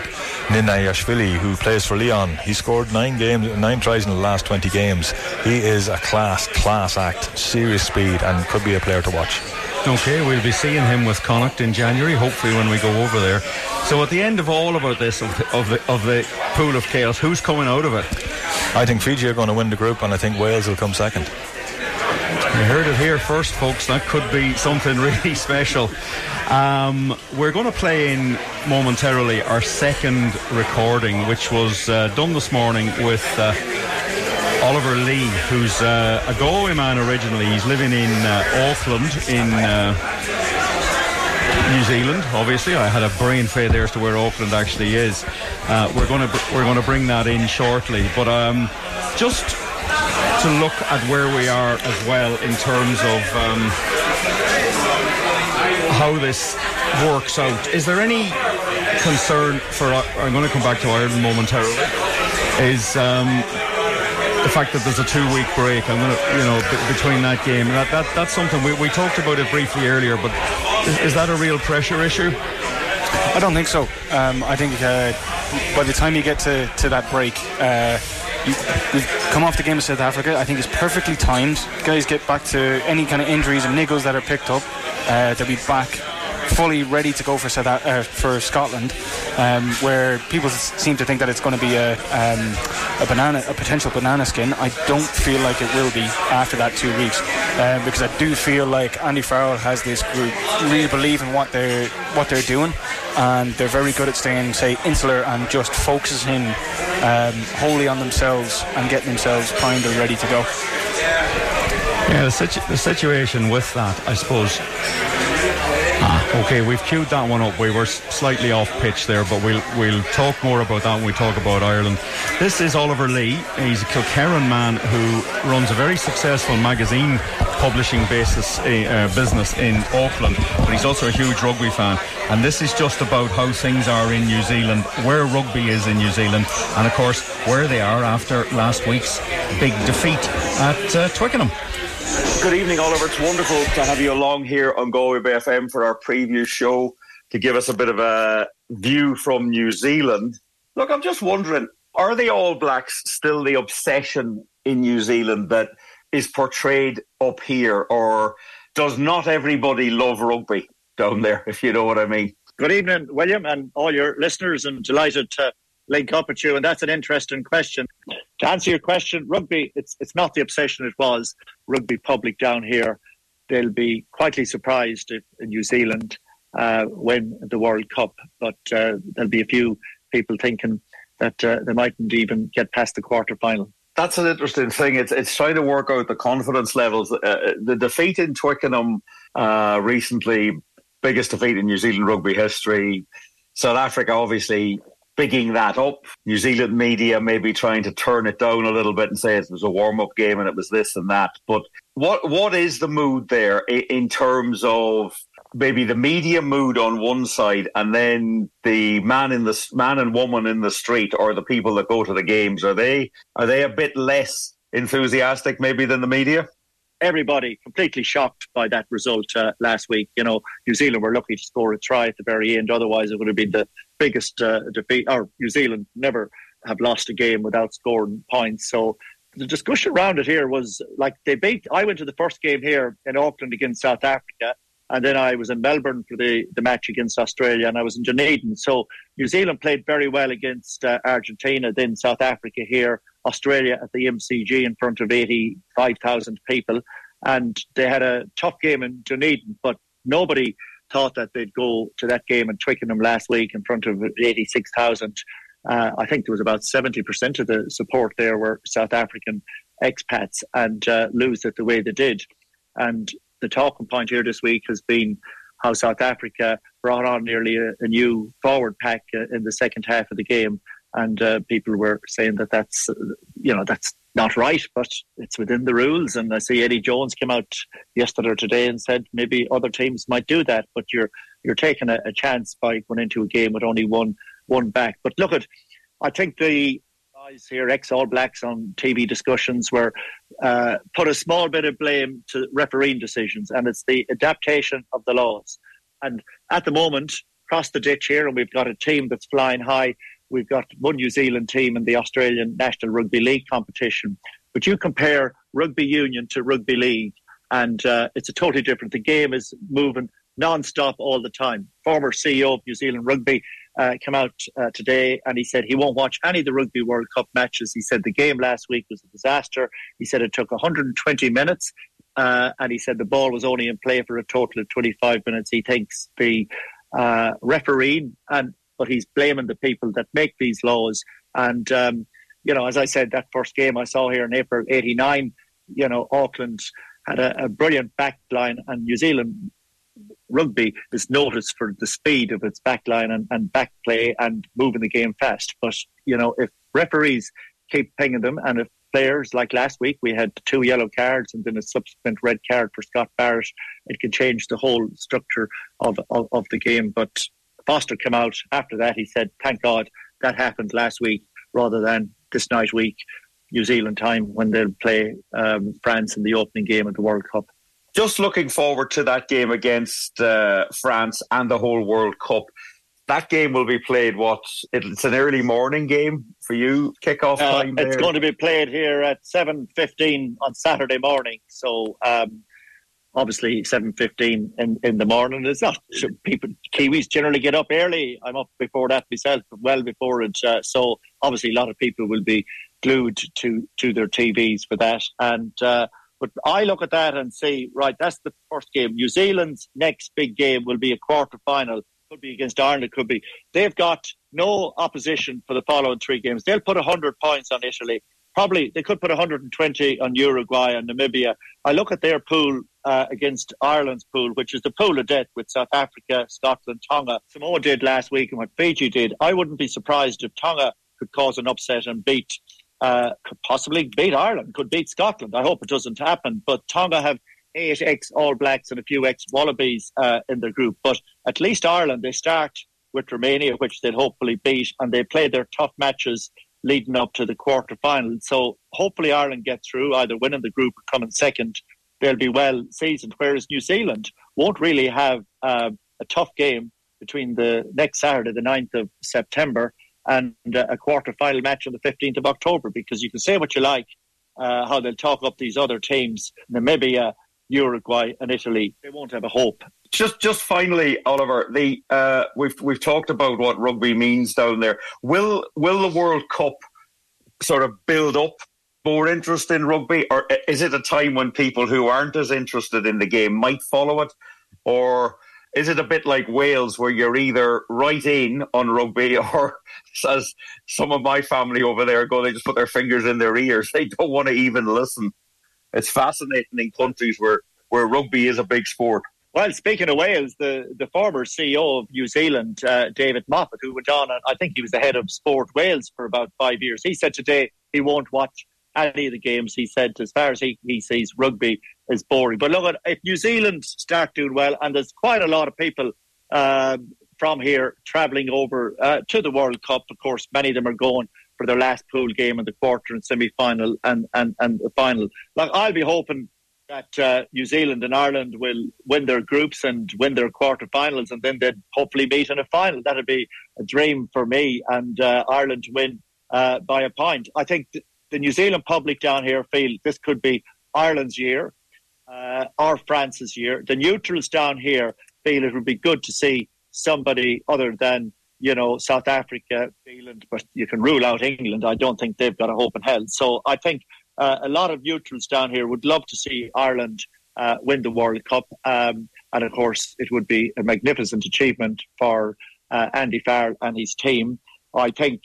Niniashvili, who plays for Lyon. He scored nine games, nine tries in the last 20 games. He is a class, class act, serious speed, and could be a player to watch. Okay, we'll be seeing him with Connacht in January, hopefully when we go over there. So at the end of all about this, of the, of the, of the pool of chaos, who's coming out of it? I think Fiji are going to win the group, and I think Wales will come second. You heard it here first, folks. That could be something really special. Um, we're going to play in momentarily our second recording, which was uh, done this morning with. Uh, Oliver Lee, who's uh, a Galway man originally. He's living in uh, Auckland in uh, New Zealand. Obviously, I had a brain fade there as to where Auckland actually is. Uh, we're going to we're going to bring that in shortly, but um, just to look at where we are as well in terms of um, how this works out. Is there any concern for? I'm going to come back to Ireland momentarily. Is um, the fact that there's a two week break. I'm to, you know, b- between that game. That, that that's something we, we talked about it briefly earlier. But is, is that a real pressure issue? I don't think so. Um, I think uh, by the time you get to, to that break, uh, you, we've come off the game of South Africa. I think it's perfectly timed. Guys get back to any kind of injuries and niggles that are picked up. Uh, they'll be back fully ready to go for South, uh, for Scotland, um, where people seem to think that it's going to be a, um, a banana, a potential banana skin. I don't feel like it will be after that two weeks, uh, because I do feel like Andy Farrell has this group really believe in what they're what they're doing, and they're very good at staying, say, insular and just focusing um, wholly on themselves and getting themselves primed and ready to go. Yeah, the, situ- the situation with that, I suppose. Okay, we've queued that one up. We were slightly off pitch there, but we'll we'll talk more about that when we talk about Ireland. This is Oliver Lee. He's a Kilkerrin man who runs a very successful magazine publishing basis uh, business in Auckland, but he's also a huge rugby fan. And this is just about how things are in New Zealand, where rugby is in New Zealand, and of course where they are after last week's big defeat at uh, Twickenham. Good evening, Oliver. It's wonderful to have you along here on Galway Bay FM for our preview show to give us a bit of a view from New Zealand. Look, I'm just wondering, are the All Blacks still the obsession in New Zealand that is portrayed up here, or does not everybody love rugby down there, if you know what I mean? Good evening, William, and all your listeners, and delighted to link up with you. And that's an interesting question. To answer your question, rugby, it's, it's not the obsession it was. Rugby public down here, they'll be quietly surprised if New Zealand uh, win the World Cup, but uh, there'll be a few people thinking that uh, they mightn't even get past the quarter final. That's an interesting thing. It's it's trying to work out the confidence levels. Uh, the defeat in Twickenham uh, recently, biggest defeat in New Zealand rugby history. South Africa obviously bigging that up. New Zealand media maybe trying to turn it down a little bit and say it was a warm up game and it was this and that. But what what is the mood there in terms of maybe the media mood on one side and then the man in the man and woman in the street or the people that go to the games are they are they a bit less enthusiastic maybe than the media? everybody completely shocked by that result uh, last week. You know, New Zealand were lucky to score a try at the very end. Otherwise, it would have been the biggest uh, defeat. Or New Zealand never have lost a game without scoring points. So the discussion around it here was like they beat. I went to the first game here in Auckland against South Africa. And then I was in Melbourne for the, the match against Australia, and I was in Dunedin. So New Zealand played very well against uh, Argentina, then South Africa here, Australia at the MCG in front of 85,000 people. And they had a tough game in Dunedin, but nobody thought that they'd go to that game in Twickenham last week in front of 86,000. Uh, I think there was about 70% of the support there were South African expats and uh, lose it the way they did. And the talking point here this week has been how South Africa brought on nearly a, a new forward pack uh, in the second half of the game, and uh, people were saying that that's you know that's not right, but it's within the rules. And I see Eddie Jones came out yesterday or today and said maybe other teams might do that, but you're you're taking a, a chance by going into a game with only one one back. But look at, I think the guys here, ex All Blacks on TV discussions, were uh, put a small bit of blame to refereeing decisions, and it's the adaptation of the laws. And at the moment, across the ditch here, and we've got a team that's flying high. We've got one New Zealand team in the Australian National Rugby League competition. But you compare rugby union to rugby league, and uh, it's a totally different. The game is moving non-stop all the time. Former CEO of New Zealand Rugby uh, came out uh, today and he said he won't watch any of the Rugby World Cup matches. He said the game last week was a disaster. He said it took 120 minutes. Uh, and he said the ball was only in play for a total of 25 minutes. He thinks the uh, referee, and but he's blaming the people that make these laws. And um, you know, as I said, that first game I saw here in April '89, you know, Auckland had a, a brilliant back line, and New Zealand rugby is noticed for the speed of its backline and, and back play and moving the game fast. But, you know, if referees keep pinging them and if players, like last week, we had two yellow cards and then a subsequent red card for Scott Barrett, it can change the whole structure of, of, of the game. But Foster came out after that. He said, thank God that happened last week rather than this night week, New Zealand time, when they'll play um, France in the opening game of the World Cup just looking forward to that game against uh, France and the whole World Cup. That game will be played. What? It's an early morning game for you. Kickoff uh, time. It's going to be played here at seven fifteen on Saturday morning. So um, obviously seven fifteen in, in the morning. It's not people. Kiwis generally get up early. I'm up before that myself, well before it. Uh, so obviously a lot of people will be glued to to their TVs for that and. Uh, but I look at that and say, right, that's the first game. New Zealand's next big game will be a quarter final. Could be against Ireland. It could be. They've got no opposition for the following three games. They'll put 100 points on Italy. Probably they could put 120 on Uruguay and Namibia. I look at their pool uh, against Ireland's pool, which is the pool of death with South Africa, Scotland, Tonga. Samoa did last week and what Fiji did. I wouldn't be surprised if Tonga could cause an upset and beat uh, could possibly beat Ireland, could beat Scotland. I hope it doesn't happen. But Tonga have eight ex All Blacks and a few ex Wallabies uh, in their group. But at least Ireland, they start with Romania, which they'll hopefully beat, and they play their tough matches leading up to the quarter final. So hopefully Ireland get through, either winning the group or coming second. They'll be well seasoned, whereas New Zealand won't really have uh, a tough game between the next Saturday, the 9th of September, and a quarter final match on the 15th of October because you can say what you like, uh, how they'll talk up these other teams, Namibia, Uruguay, and Italy. They won't have a hope. Just, just finally, Oliver, the uh, we've we've talked about what rugby means down there. Will will the World Cup sort of build up more interest in rugby, or is it a time when people who aren't as interested in the game might follow it, or is it a bit like Wales where you're either right in on rugby or as some of my family over there go, they just put their fingers in their ears. They don't want to even listen. It's fascinating in countries where, where rugby is a big sport. Well, speaking of Wales, the, the former CEO of New Zealand, uh, David Moffett, who went on, I think he was the head of Sport Wales for about five years, he said today he won't watch any of the games. He said, as far as he, he sees rugby is boring. But look, at if New Zealand start doing well, and there's quite a lot of people uh, from here travelling over uh, to the World Cup. Of course, many of them are going for their last pool game in the quarter and semi final and, and, and the final. Like I'll be hoping that uh, New Zealand and Ireland will win their groups and win their quarterfinals, and then they'd hopefully meet in a final. That'd be a dream for me, and uh, Ireland win uh, by a point. I think th- the New Zealand public down here feel this could be Ireland's year uh, or France's year. The neutrals down here feel it would be good to see somebody other than you know South Africa, England, but you can rule out England. I don't think they've got a hope in hell. So I think uh, a lot of neutrals down here would love to see Ireland uh, win the World Cup, um, and of course it would be a magnificent achievement for uh, Andy Farrell and his team. I think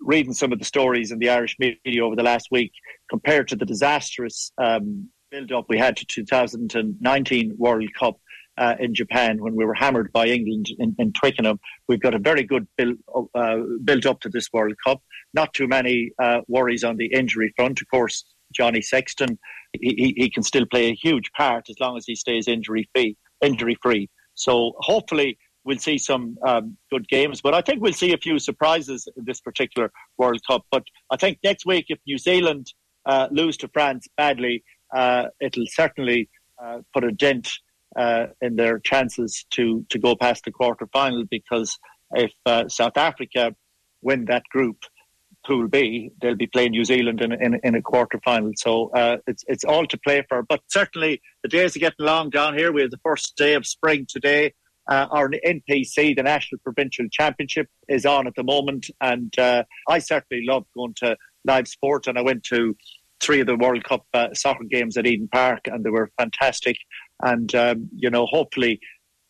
reading some of the stories in the Irish media over the last week, compared to the disastrous um, build up we had to 2019 World Cup uh, in Japan when we were hammered by England in, in Twickenham. We've got a very good build, uh, build up to this World Cup. Not too many uh, worries on the injury front. Of course, Johnny Sexton, he, he, can still play a huge part as long as he stays injury free. Injury free. So hopefully we'll see some um, good games. But I think we'll see a few surprises in this particular World Cup. But I think next week, if New Zealand uh, lose to France badly, uh, it'll certainly uh, put a dent uh, in their chances to, to go past the quarter final because if uh, South Africa win that group, Pool B, they'll be playing New Zealand in, in, in a quarter final. So uh, it's it's all to play for. But certainly the days are getting long down here. We have the first day of spring today. Uh, our NPC, the National Provincial Championship, is on at the moment, and uh, I certainly love going to live sport. And I went to three of the World Cup uh, soccer games at Eden Park, and they were fantastic. And um, you know, hopefully,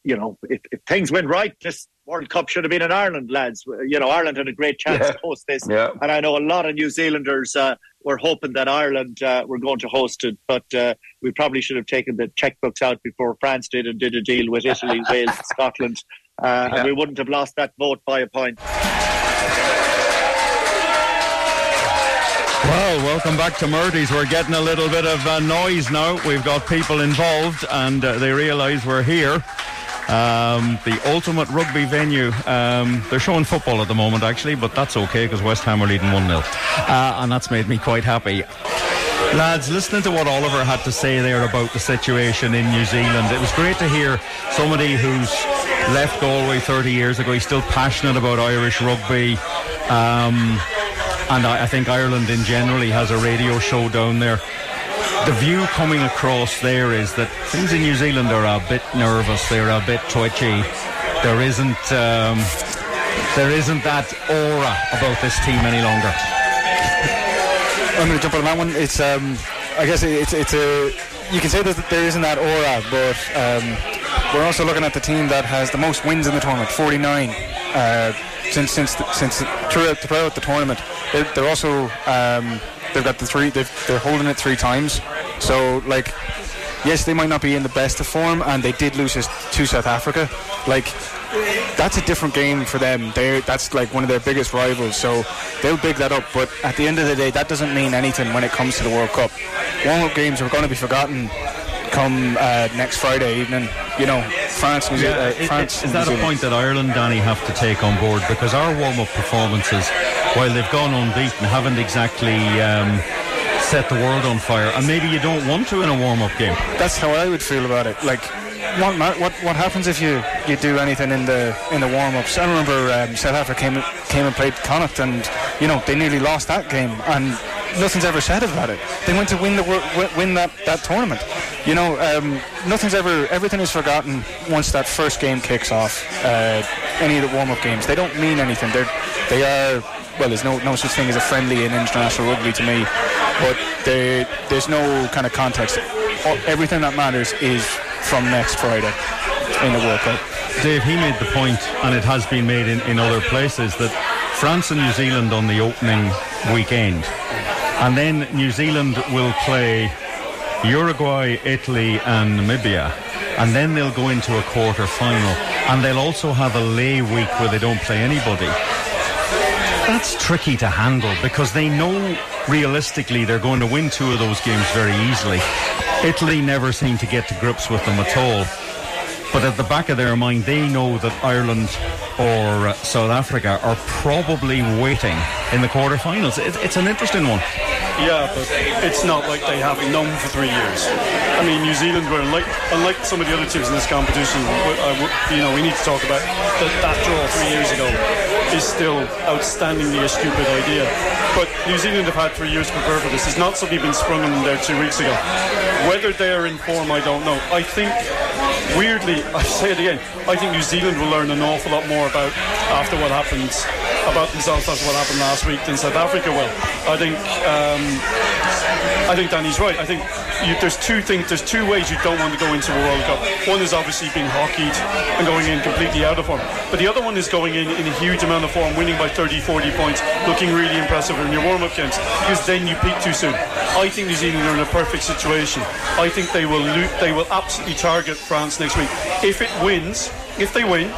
you know, if, if things went right, this World Cup should have been in Ireland, lads. You know, Ireland had a great chance Yeah. to host this, Yeah. and I know a lot of New Zealanders uh, were hoping that Ireland uh, were going to host it, but uh, we probably should have taken the checkbooks out before France did and did a deal with Italy, Wales, Scotland, uh, Yeah. and we wouldn't have lost that vote by a point. Well, welcome back to Murty's. We're getting a little bit of uh, noise now. We've got people involved and uh, they realise we're here. Um, the ultimate rugby venue. Um, they're showing football at the moment, actually, but that's okay because West Ham are leading 1 0. Uh, and that's made me quite happy. Lads, listening to what Oliver had to say there about the situation in New Zealand, it was great to hear somebody who's left Galway 30 years ago. He's still passionate about Irish rugby. Um, and I, I think Ireland in generally has a radio show down there. The view coming across there is that things in New Zealand are a bit nervous. They're a bit twitchy. There isn't um, there isn't that aura about this team any longer. I'm going to jump on that one. It's, um, I guess it's it's a. You can say that there isn't that aura, but um, we're also looking at the team that has the most wins in the tournament, 49, uh, since since since throughout throughout the tournament. They're, they're also um, they've got the three. They're holding it three times. So like, yes, they might not be in the best of form, and they did lose to South Africa. Like that's a different game for them. They that's like one of their biggest rivals, so they'll big that up. But at the end of the day, that doesn't mean anything when it comes to the World Cup. Warm-up games are going to be forgotten come uh, next Friday evening. You know, France, New Zealand. Yeah, uh, it- France, it- is New that a point that Ireland, Danny, have to take on board? Because our warm-up performances, while they've gone unbeaten, haven't exactly um, set the world on fire. And maybe you don't want to in a warm-up game. That's how I would feel about it. Like, what what what happens if you, you do anything in the in the warm ups? I remember um, South Africa came came and played Connacht, and you know they nearly lost that game, and nothing's ever said about it. They went to win the win that, that tournament. You know, um, nothing's ever everything is forgotten once that first game kicks off. Uh, any of the warm up games, they don't mean anything. They're they are well, there's no no such thing as a friendly in international rugby to me, but they, there's no kind of context. Everything that matters is from next Friday in the World Cup. Dave, he made the point, and it has been made in, in other places, that France and New Zealand on the opening weekend, and then New Zealand will play Uruguay, Italy, and Namibia, and then they'll go into a quarter final, and they'll also have a lay week where they don't play anybody. That's tricky to handle because they know realistically they're going to win two of those games very easily. Italy never seemed to get to grips with them at all. But at the back of their mind, they know that Ireland or uh, South Africa are probably waiting in the quarterfinals. It, it's an interesting one. Yeah, but it's not like they haven't known for three years. I mean, New Zealand were unlike, unlike some of the other teams in this competition. w- You know, we need to talk about that, that draw three years ago is still outstandingly a stupid idea. But New Zealand have had three years to prepare for this. It's not something been sprung on them there two weeks ago. Whether they're in form, I don't know. I think, weirdly, I say it again. I think New Zealand will learn an awful lot more about after what happened about themselves after what happened last week than South Africa will. I think. Um, I think Danny's right. I think you, there's two things. There's two ways you don't want to go into a World Cup. One is obviously being hockeyed and going in completely out of form. But the other one is going in in a huge amount of form, winning by 30, 40 points, looking really impressive in your warm-up games. Because then you peak too soon. I think New Zealand are in a perfect situation. I think they will lo- they will absolutely target France next week. If it wins, if they win,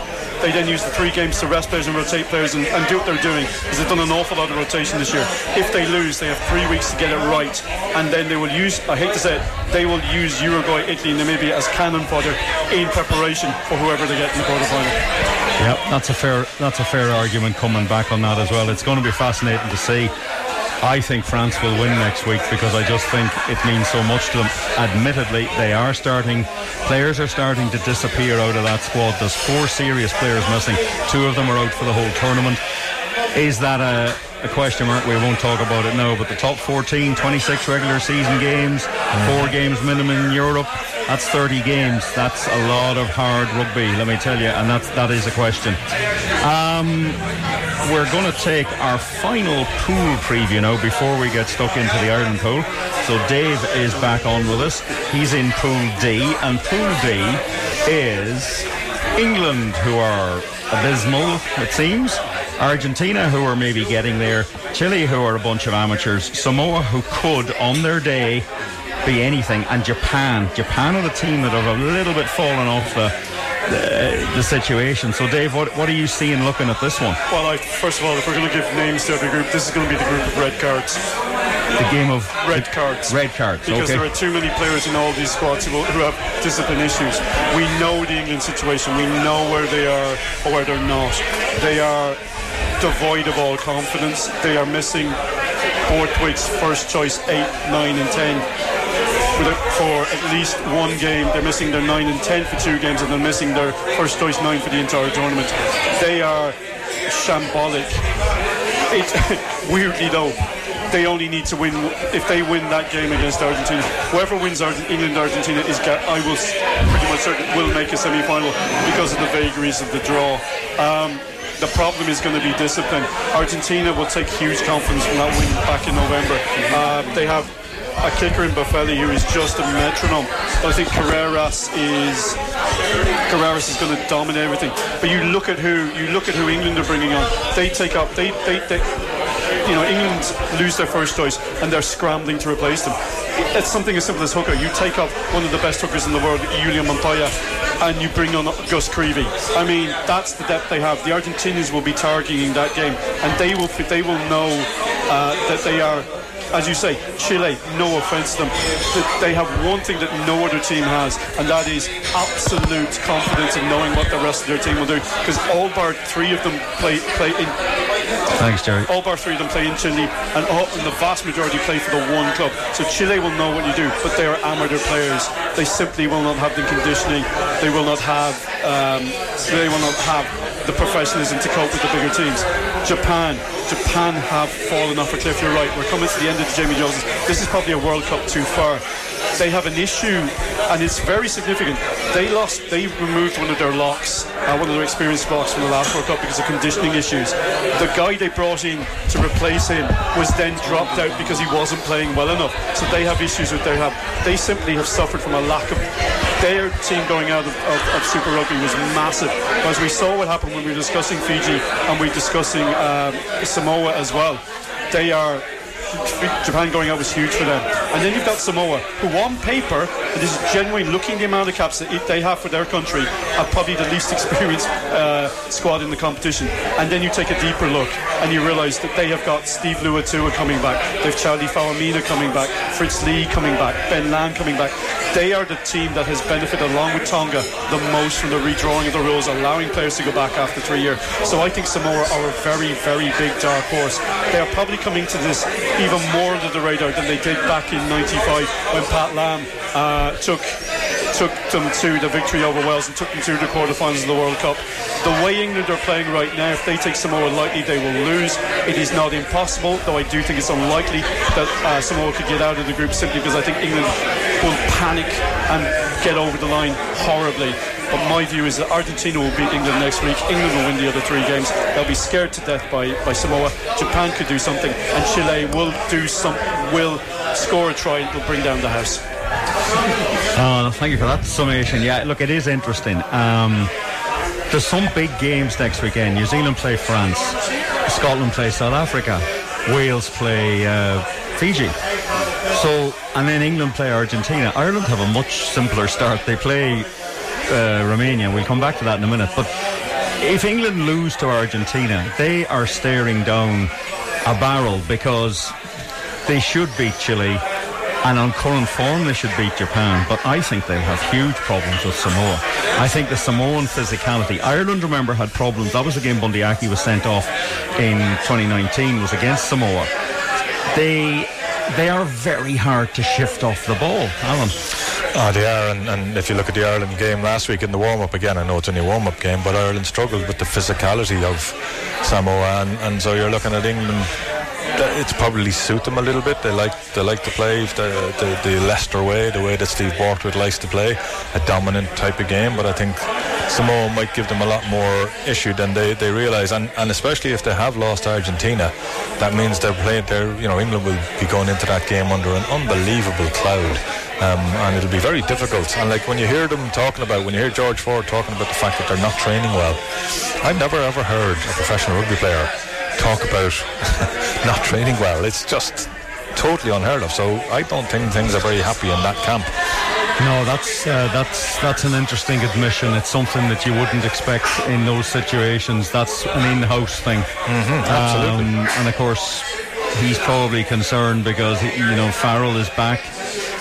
they then use the three games to rest players and rotate players and, and do what they're doing because they've done an awful lot of rotation this year. If they lose, they have three weeks to get it right, and then they will use. I hate to say it, they will use Uruguay, Italy, Namibia as cannon fodder in preparation for whoever they get in the quarterfinal. Yeah, that's a fair that's a fair argument coming back on that as well. It's going to be fascinating to see. I think France will win next week because I just think it means so much to them. Admittedly, they are starting players are starting to disappear out of that squad. There's four serious players missing. Two of them are out for the whole tournament. Is that a, a question mark? We won't talk about it now, but the top 14, 26 regular season games, four games minimum in Europe. That's 30 games. That's a lot of hard rugby, let me tell you, and that's that is a question. Um, we're going to take our final pool preview now before we get stuck into the Ireland pool. So Dave is back on with us. He's in Pool D, and Pool D is England, who are abysmal, it seems. Argentina, who are maybe getting there. Chile, who are a bunch of amateurs. Samoa, who could, on their day, be anything. And Japan. Japan are the team that have a little bit fallen off the the, the situation. So, Dave, what, what are you seeing looking at this one? Well, I, first of all, if we're going to give names to every group, this is going to be the group of red cards. The game of red cards. Red cards. Because okay. there are too many players in all these squads who, who have discipline issues. We know the England situation. We know where they are or where they're not. They are devoid of all confidence. They are missing Borthwick's first choice eight, nine, and ten for at least one game. They're missing their 9 and 10 for two games, and they're missing their first choice 9 for the entire tournament. They are shambolic. It, weirdly, though, they only need to win if they win that game against Argentina. Whoever wins England Argentina is I will pretty much certain will make a semi-final because of the vagaries of the draw. Um, the problem is going to be discipline. Argentina will take huge confidence from that win back in November. Uh, they have a kicker in Boffelli who is just a metronome. I think Carreras is Carreras is going to dominate everything. But you look at who you look at who England are bringing on. They take up they they, they you know England lose their first choice and they're scrambling to replace them. It's something as simple as hooker. You take up one of the best hookers in the world, Julian Montoya, and you bring on Gus Creevy. I mean, that's the depth they have. The Argentinians will be targeting that game, and they will they will know uh, that they are as you say, Chile, no offence to them, they have one thing that no other team has, and that is absolute confidence in knowing what the rest of their team will do. Because all bar three of them play play in. Thanks, Jerry. All bar three of them play in Chile, and, all, and the vast majority play for the one club. So Chile will know what you do, but they are amateur players. They simply will not have the conditioning. They will not have. Um, they will not have the professionalism to cope with the bigger teams. Japan, Japan have fallen off a cliff. You're right. We're coming to the end of the Jamie Joseph. This is probably a World Cup too far. They have an issue, and it's very significant. They lost. They removed one of their locks, uh, one of their experienced locks from the last World Cup because of conditioning issues. The guy they brought in to replace him was then dropped out because he wasn't playing well enough. So they have issues with their. They simply have suffered from a lack of their team going out of, of, of, Super Rugby was massive. As we saw what happened when we were discussing Fiji and we were discussing um, Samoa as well. They are Japan going out was huge for them. And then you've got Samoa, who on paper, and is genuinely looking the amount of caps that they have for their country, are probably the least experienced uh, squad in the competition. And then you take a deeper look and you realise that they have got Steve Luatua coming back, they've Charlie Faumuina coming back, Fritz Lee coming back, Ben Lam coming back. They are the team that has benefited, along with Tonga, the most from the redrawing of the rules, allowing players to go back after three years. So I think Samoa are a very, very big dark horse. They are probably coming to this even more under the radar than they did back in '95 when Pat Lam uh, took took them to the victory over Wales and took them to the quarterfinals of the World Cup. The way England are playing right now, if they take Samoa lightly, they will lose. It is not impossible, though I do think it's unlikely that uh, Samoa could get out of the group simply because I think England will panic and get over the line horribly. But my view is that Argentina will beat England next week. England will win the other three games. They'll be scared to death by, by Samoa. Japan could do something, and Chile will do some will score a try. And will bring down the house. Oh, thank you for that summation. Yeah, look, it is interesting. Um, there's some big games next weekend. New Zealand play France, Scotland play South Africa, Wales play uh, Fiji. So, and then England play Argentina. Ireland have a much simpler start. They play uh, Romania. We'll come back to that in a minute. But if England lose to Argentina, they are staring down a barrel because they should beat Chile. And on current form, they should beat Japan. But I think they'll have huge problems with Samoa. I think the Samoan physicality. Ireland, remember, had problems. That was the game Bundee Aki was sent off in 2019. Was against Samoa. They they are very hard to shift off the ball, Alan. Oh, they are, and, and, if you look at the Ireland game last week in the warm up again, I know it's only a warm up game, but Ireland struggled with the physicality of Samoa, and, and so you're looking at England it's probably suit them a little bit. They like they like to play the, the, the Leicester way, the way that Steve Borthwick likes to play, a dominant type of game. But I think Samoa might give them a lot more issue than they, they realise, and, and especially if they have lost Argentina, that means they're playing. They're you know England will be going into that game under an unbelievable cloud. Um, and it'll be very difficult. And like when you hear them talking about, when you hear George Ford talking about the fact that they're not training well, I've never ever heard a professional rugby player talk about not training well. It's just totally unheard of. So I don't think things are very happy in that camp. No, that's uh, that's that's an interesting admission. It's something that you wouldn't expect in those situations. That's an in-house thing, mm-hmm, absolutely. Um, and of course, he's probably concerned because you know Farrell is back.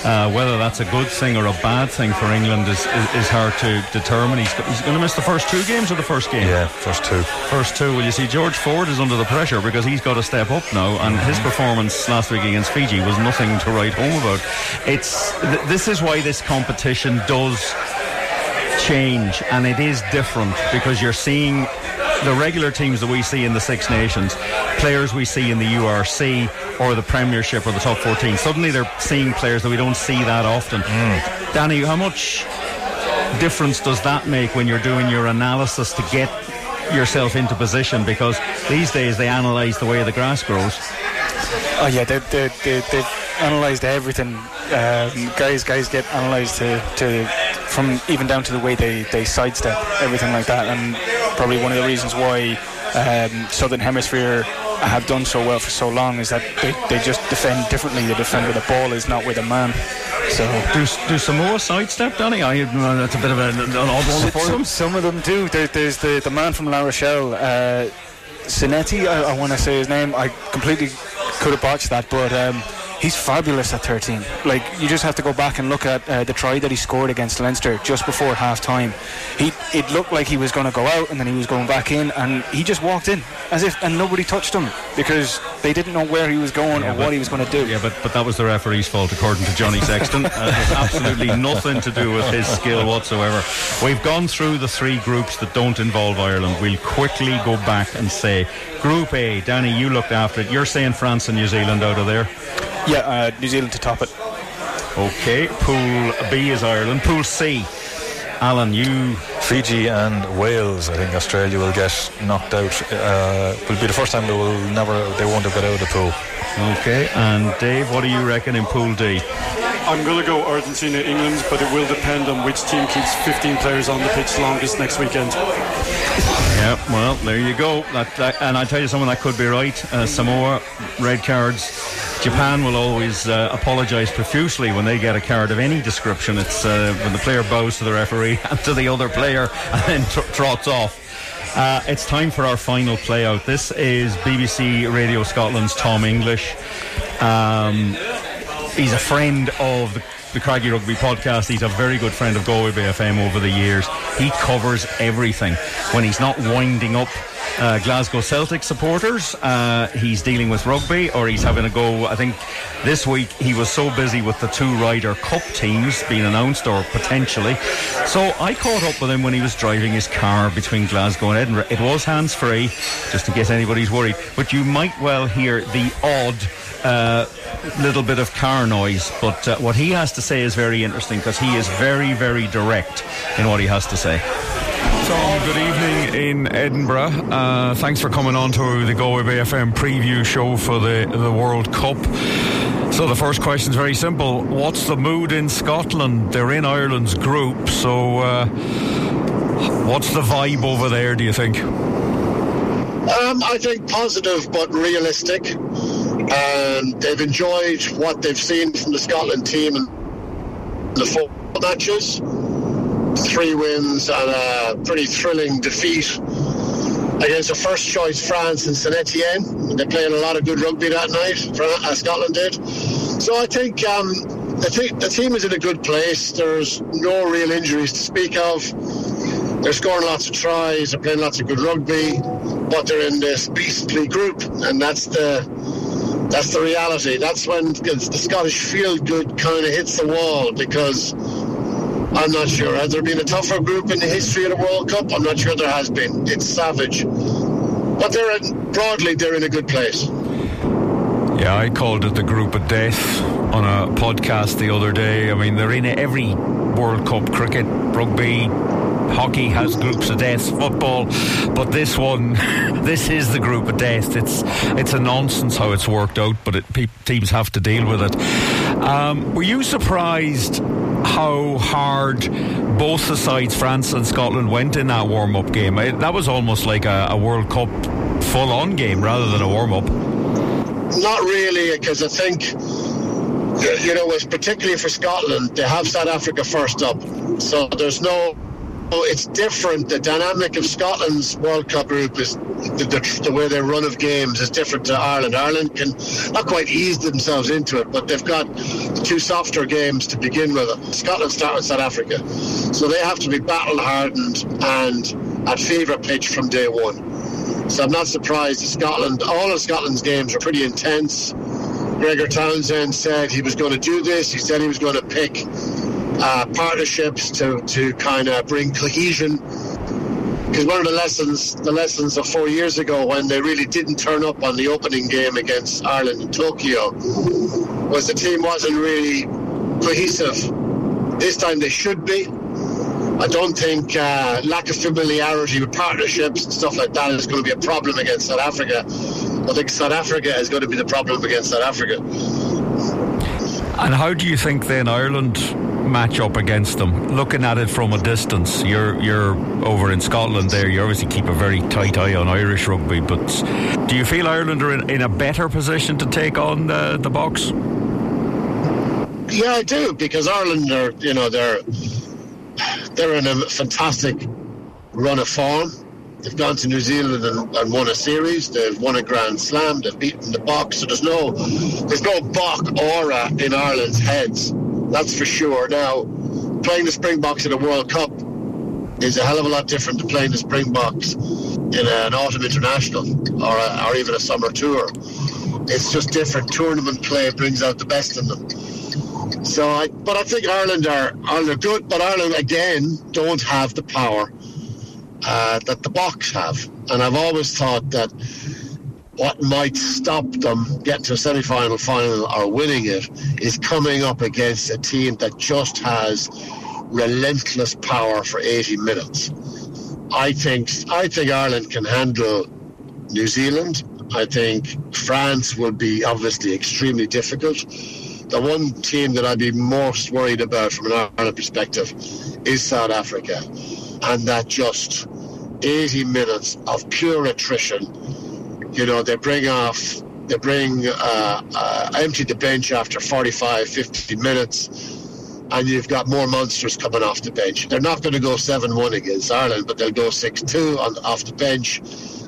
Uh, whether that's a good thing or a bad thing for England is, is, is hard to determine. He's, he's going to miss the first two games or the first game? Yeah, first two. First two. Well, you see, George Ford is under the pressure because he's got to step up now, and his mm-hmm. performance last week against Fiji was nothing to write home about. It's th- this is why this competition does change, and it is different because you're seeing the regular teams that we see in the Six Nations, players we see in the URC or the Premiership or the top 14, suddenly they're seeing players that we don't see that often. Mm. Danny, how much difference does that make when you're doing your analysis to get yourself into position? Because these days they analyse the way the grass grows. Oh yeah, they, they, they, they've analysed everything. Um, guys, guys get analysed to, to from even down to the way they, they sidestep everything like that, and probably one of the reasons why um, Southern Hemisphere have done so well for so long is that they, they just defend differently. They defend where the ball is, not with a man. So do do more sidestep, Danny? I, uh, that's a bit of a, an odd one for them. Some of them do. There, there's the, the man from La Rochelle, uh, Sinetti, I, I want to say his name. I completely could have botched that, but um, he's fabulous at 13. Like you just have to go back and look at uh, the try that he scored against Leinster just before half time. He it looked like he was going to go out and then he was going back in, and he just walked in as if and nobody touched him because they didn't know where he was going yeah, or but, what he was going to do. Yeah, but but that was the referee's fault according to Johnny Sexton. uh, absolutely nothing to do with his skill whatsoever. We've gone through the three groups that don't involve Ireland. We'll quickly go back and say Group A. Danny, you looked after it. You're saying France and New Zealand out of there. Yeah, uh, New Zealand to top it. Okay, Pool B is Ireland. Pool C. Alan, you. Fiji and Wales. I think Australia will get knocked out. Uh, will be the first time they will never. They won't have got out of the pool. Okay, and Dave, what do you reckon in Pool D? I'm going to go Argentina, England, but it will depend on which team keeps 15 players on the pitch longest next weekend. Yeah, well, there you go. That, that, and I tell you something that could be right. Uh, Samoa, red cards. Japan will always uh, apologise profusely when they get a card of any description. It's uh, when the player bows to the referee and to the other player and then tr- trots off. Uh, it's time for our final play out. This is BBC Radio Scotland's Tom English. Um, he's a friend of the the Craggy Rugby podcast. He's a very good friend of Galway Bay FM over the years. He covers everything. When he's not winding up uh, Glasgow Celtic supporters, uh, he's dealing with rugby or he's having a go. I think this week he was so busy with the two Ryder Cup teams being announced or potentially. So I caught up with him when he was driving his car between Glasgow and Edinburgh. It was hands free, just in case anybody's worried. But you might well hear the odd uh, little bit of car noise. But uh, what he has to say is very interesting because he is very, very direct in what he has to say. Tom, good evening in Edinburgh. Uh, thanks for coming on to the Galway Bay FM preview show for the, the World Cup. So the first question is very simple. What's the mood in Scotland? They're in Ireland's group, so uh, what's the vibe over there, do you think? Um, I think positive but realistic and they've enjoyed what they've seen from the Scotland team in the four matches. Three wins and a pretty thrilling defeat against a first choice France in Saint Etienne. They're playing a lot of good rugby that night, uh, Scotland did. So I think um, the, the team is in a good place. There's no real injuries to speak of. They're scoring lots of tries, they're playing lots of good rugby, but they're in this beastly group, and that's the that's the reality. That's when the Scottish feel good kind of hits the wall because I'm not sure. Has there been a tougher group in the history of the World Cup? I'm not sure there has been. It's savage. But they're in, broadly, they're in a good place. Yeah, I called it the group of death on a podcast the other day. I mean, they're in every World Cup cricket, rugby, hockey has groups of death, football, but this one, this is the group of death. It's it's a nonsense how it's worked out, but it, pe- teams have to deal with it. Um, were you surprised how hard both the sides, France and Scotland, went in that warm up game? It, that was almost like a, a World Cup full on game rather than a warm up. Not really, because I think you know, it's particularly for Scotland, they have South Africa first up. So there's no it's different. The dynamic of Scotland's World Cup group is the, the, the, way they run of games is different to Ireland. Ireland can not quite ease themselves into it, but they've got two softer games to begin with. Scotland start with South Africa, so they have to be battle hardened and at fever pitch from day one. So I'm not surprised. Scotland, all of Scotland's games are pretty intense. Gregor Townsend said he was going to do this. He said he was going to pick uh, partnerships to, to kind of bring cohesion. Because one of the lessons, the lessons of four years ago when they really didn't turn up on the opening game against Ireland in Tokyo, was the team wasn't really cohesive. This time they should be. I don't think uh, lack of familiarity with partnerships and stuff like that is going to be a problem against South Africa. I think South Africa is going to be the problem against South Africa. And how do you think then Ireland match up against them? Looking at it from a distance, you're you're over in Scotland there. You obviously keep a very tight eye on Irish rugby, but do you feel Ireland are in, in a better position to take on the, the Boks? Yeah, I do because Ireland are you know they're they're in a fantastic run of form. They've gone to New Zealand and, and, won a series. They've won a Grand Slam. They've beaten the Boks. So there's no there's no Bok aura in Ireland's heads. That's for sure. Now, playing the Springboks in a World Cup is a hell of a lot different to playing the Springboks in an autumn international or, a, or even a summer tour. It's just different. Tournament play brings out the best in them. So, I, but I think Ireland are Ireland are good, but Ireland again don't have the power uh, that the Boks have. And I've always thought that what might stop them getting to a semi-final, final, or winning it is coming up against a team that just has relentless power for 80 minutes. I think I think Ireland can handle New Zealand. I think France will be obviously extremely difficult. The one team that I'd be most worried about from an Ireland perspective is South Africa and that just 80 minutes of pure attrition. You know, they bring off, they bring, uh, uh, empty the bench after 45, 50 minutes, and you've got more monsters coming off the bench. They're not going to go 7 1 against Ireland, but they'll go 6 2 off the bench,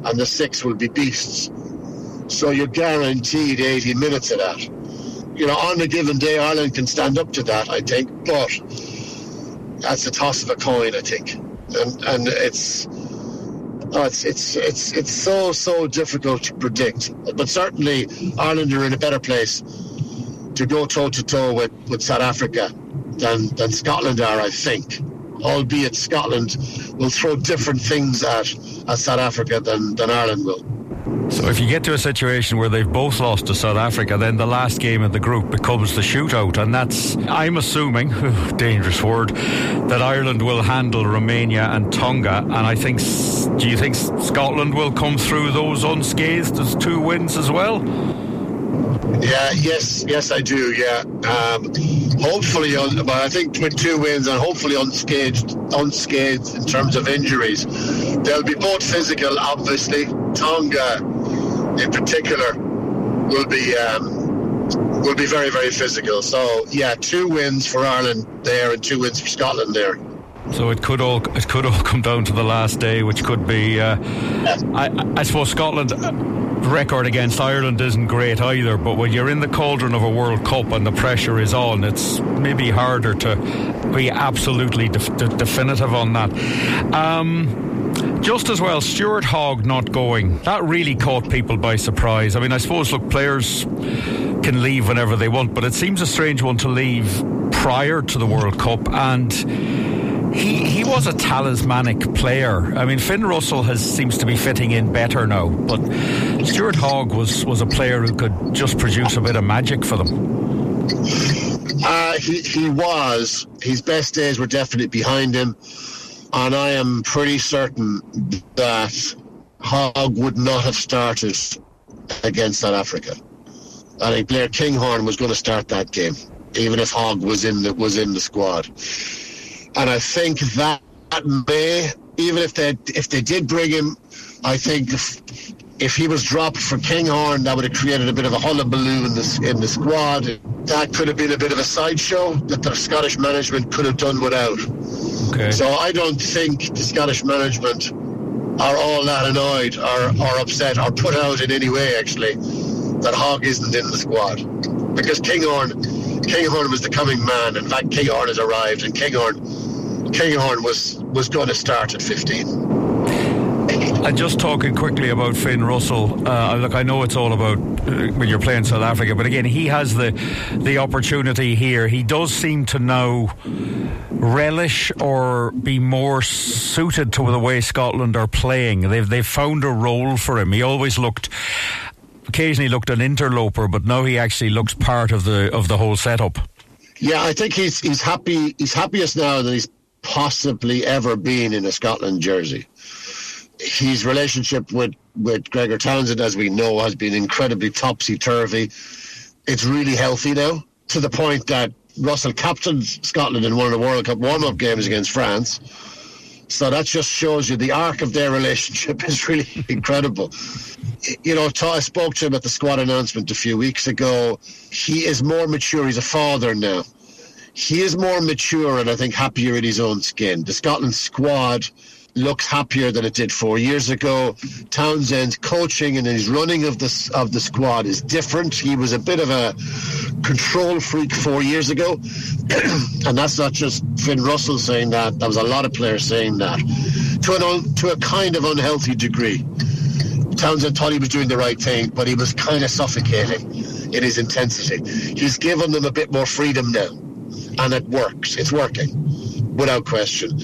and the six will be beasts. So you're guaranteed 80 minutes of that. You know, on a given day, Ireland can stand up to that, I think, but that's a toss of a coin, I think and and it's oh, it's it's it's it's so so difficult to predict. But certainly Ireland are in a better place to go toe to toe with with South Africa than than Scotland are, I think. Albeit Scotland will throw different things at, at South Africa than, than Ireland will. So if you get to a situation where they've both lost to South Africa, then the last game of the group becomes the shootout, and that's I'm assuming, dangerous word, that Ireland will handle Romania and Tonga, and I think. Do you think Scotland will come through those unscathed as two wins as well? Yeah, yes, yes, I do. Yeah, um, hopefully, but I think with two wins and hopefully unscathed, unscathed in terms of injuries, they'll be both physical. Obviously, Tonga, in particular, will be um, will be very, very physical. So, yeah, two wins for Ireland there and two wins for Scotland there. So it could all it could all come down to the last day, which could be. Uh, I, I suppose Scotland record against Ireland isn't great either, but when you're in the cauldron of a World Cup and the pressure is on, it's maybe harder to be absolutely def- de- definitive on that. Um, just as well, Stuart Hogg not going, that really caught people by surprise. I mean, I suppose, look, players can leave whenever they want, but it seems a strange one to leave prior to the World Cup, and he he was a talismanic player. I mean, Finn Russell has seems to be fitting in better now, but Stuart Hogg was was a player who could just produce a bit of magic for them. Uh, he he was. His best days were definitely behind him, and I am pretty certain that Hogg would not have started against South Africa. I think Blair Kinghorn was going to start that game, even if Hogg was in the was in the squad. And I think that may, even if they if they did bring him, I think if, he was dropped for Kinghorn, that would have created a bit of a hullabaloo in the in the squad. That could have been a bit of a sideshow that the Scottish management could have done without. Okay. So I don't think the Scottish management are all that annoyed or, or upset or put out in any way actually that Hogg isn't in the squad because Kinghorn Kinghorn was the coming man. In fact, Kinghorn has arrived, and Kinghorn Kinghorn was was going to start at 15. And just talking quickly about Finn Russell, uh, look, I know it's all about uh, when you're playing South Africa, but again, he has the the opportunity here. He does seem to now relish or be more suited to the way Scotland are playing. They've they've found a role for him. He always looked occasionally looked an interloper, but now he actually looks part of the of the whole setup. Yeah, I think he's he's happy. He's happiest now than he's possibly ever been in a Scotland jersey. His relationship with with Gregor Townsend, as we know, has been incredibly topsy turvy. It's really healthy now to the point that Russell captained Scotland in one of the World Cup warm up games against France. So that just shows you the arc of their relationship is really incredible. You know, I spoke to him at the squad announcement a few weeks ago. He is more mature. He's a father now. He is more mature and I think happier in his own skin. The Scotland squad looks happier than it did four years ago. Townsend's coaching and his running of the of the squad is different. He was a bit of a control freak four years ago, and that's not just Finn Russell saying that. There was a lot of players saying that to an to a kind of unhealthy degree. Townsend thought he was doing the right thing, but he was kind of suffocating in his intensity. He's given them a bit more freedom now, and it works. It's working, without question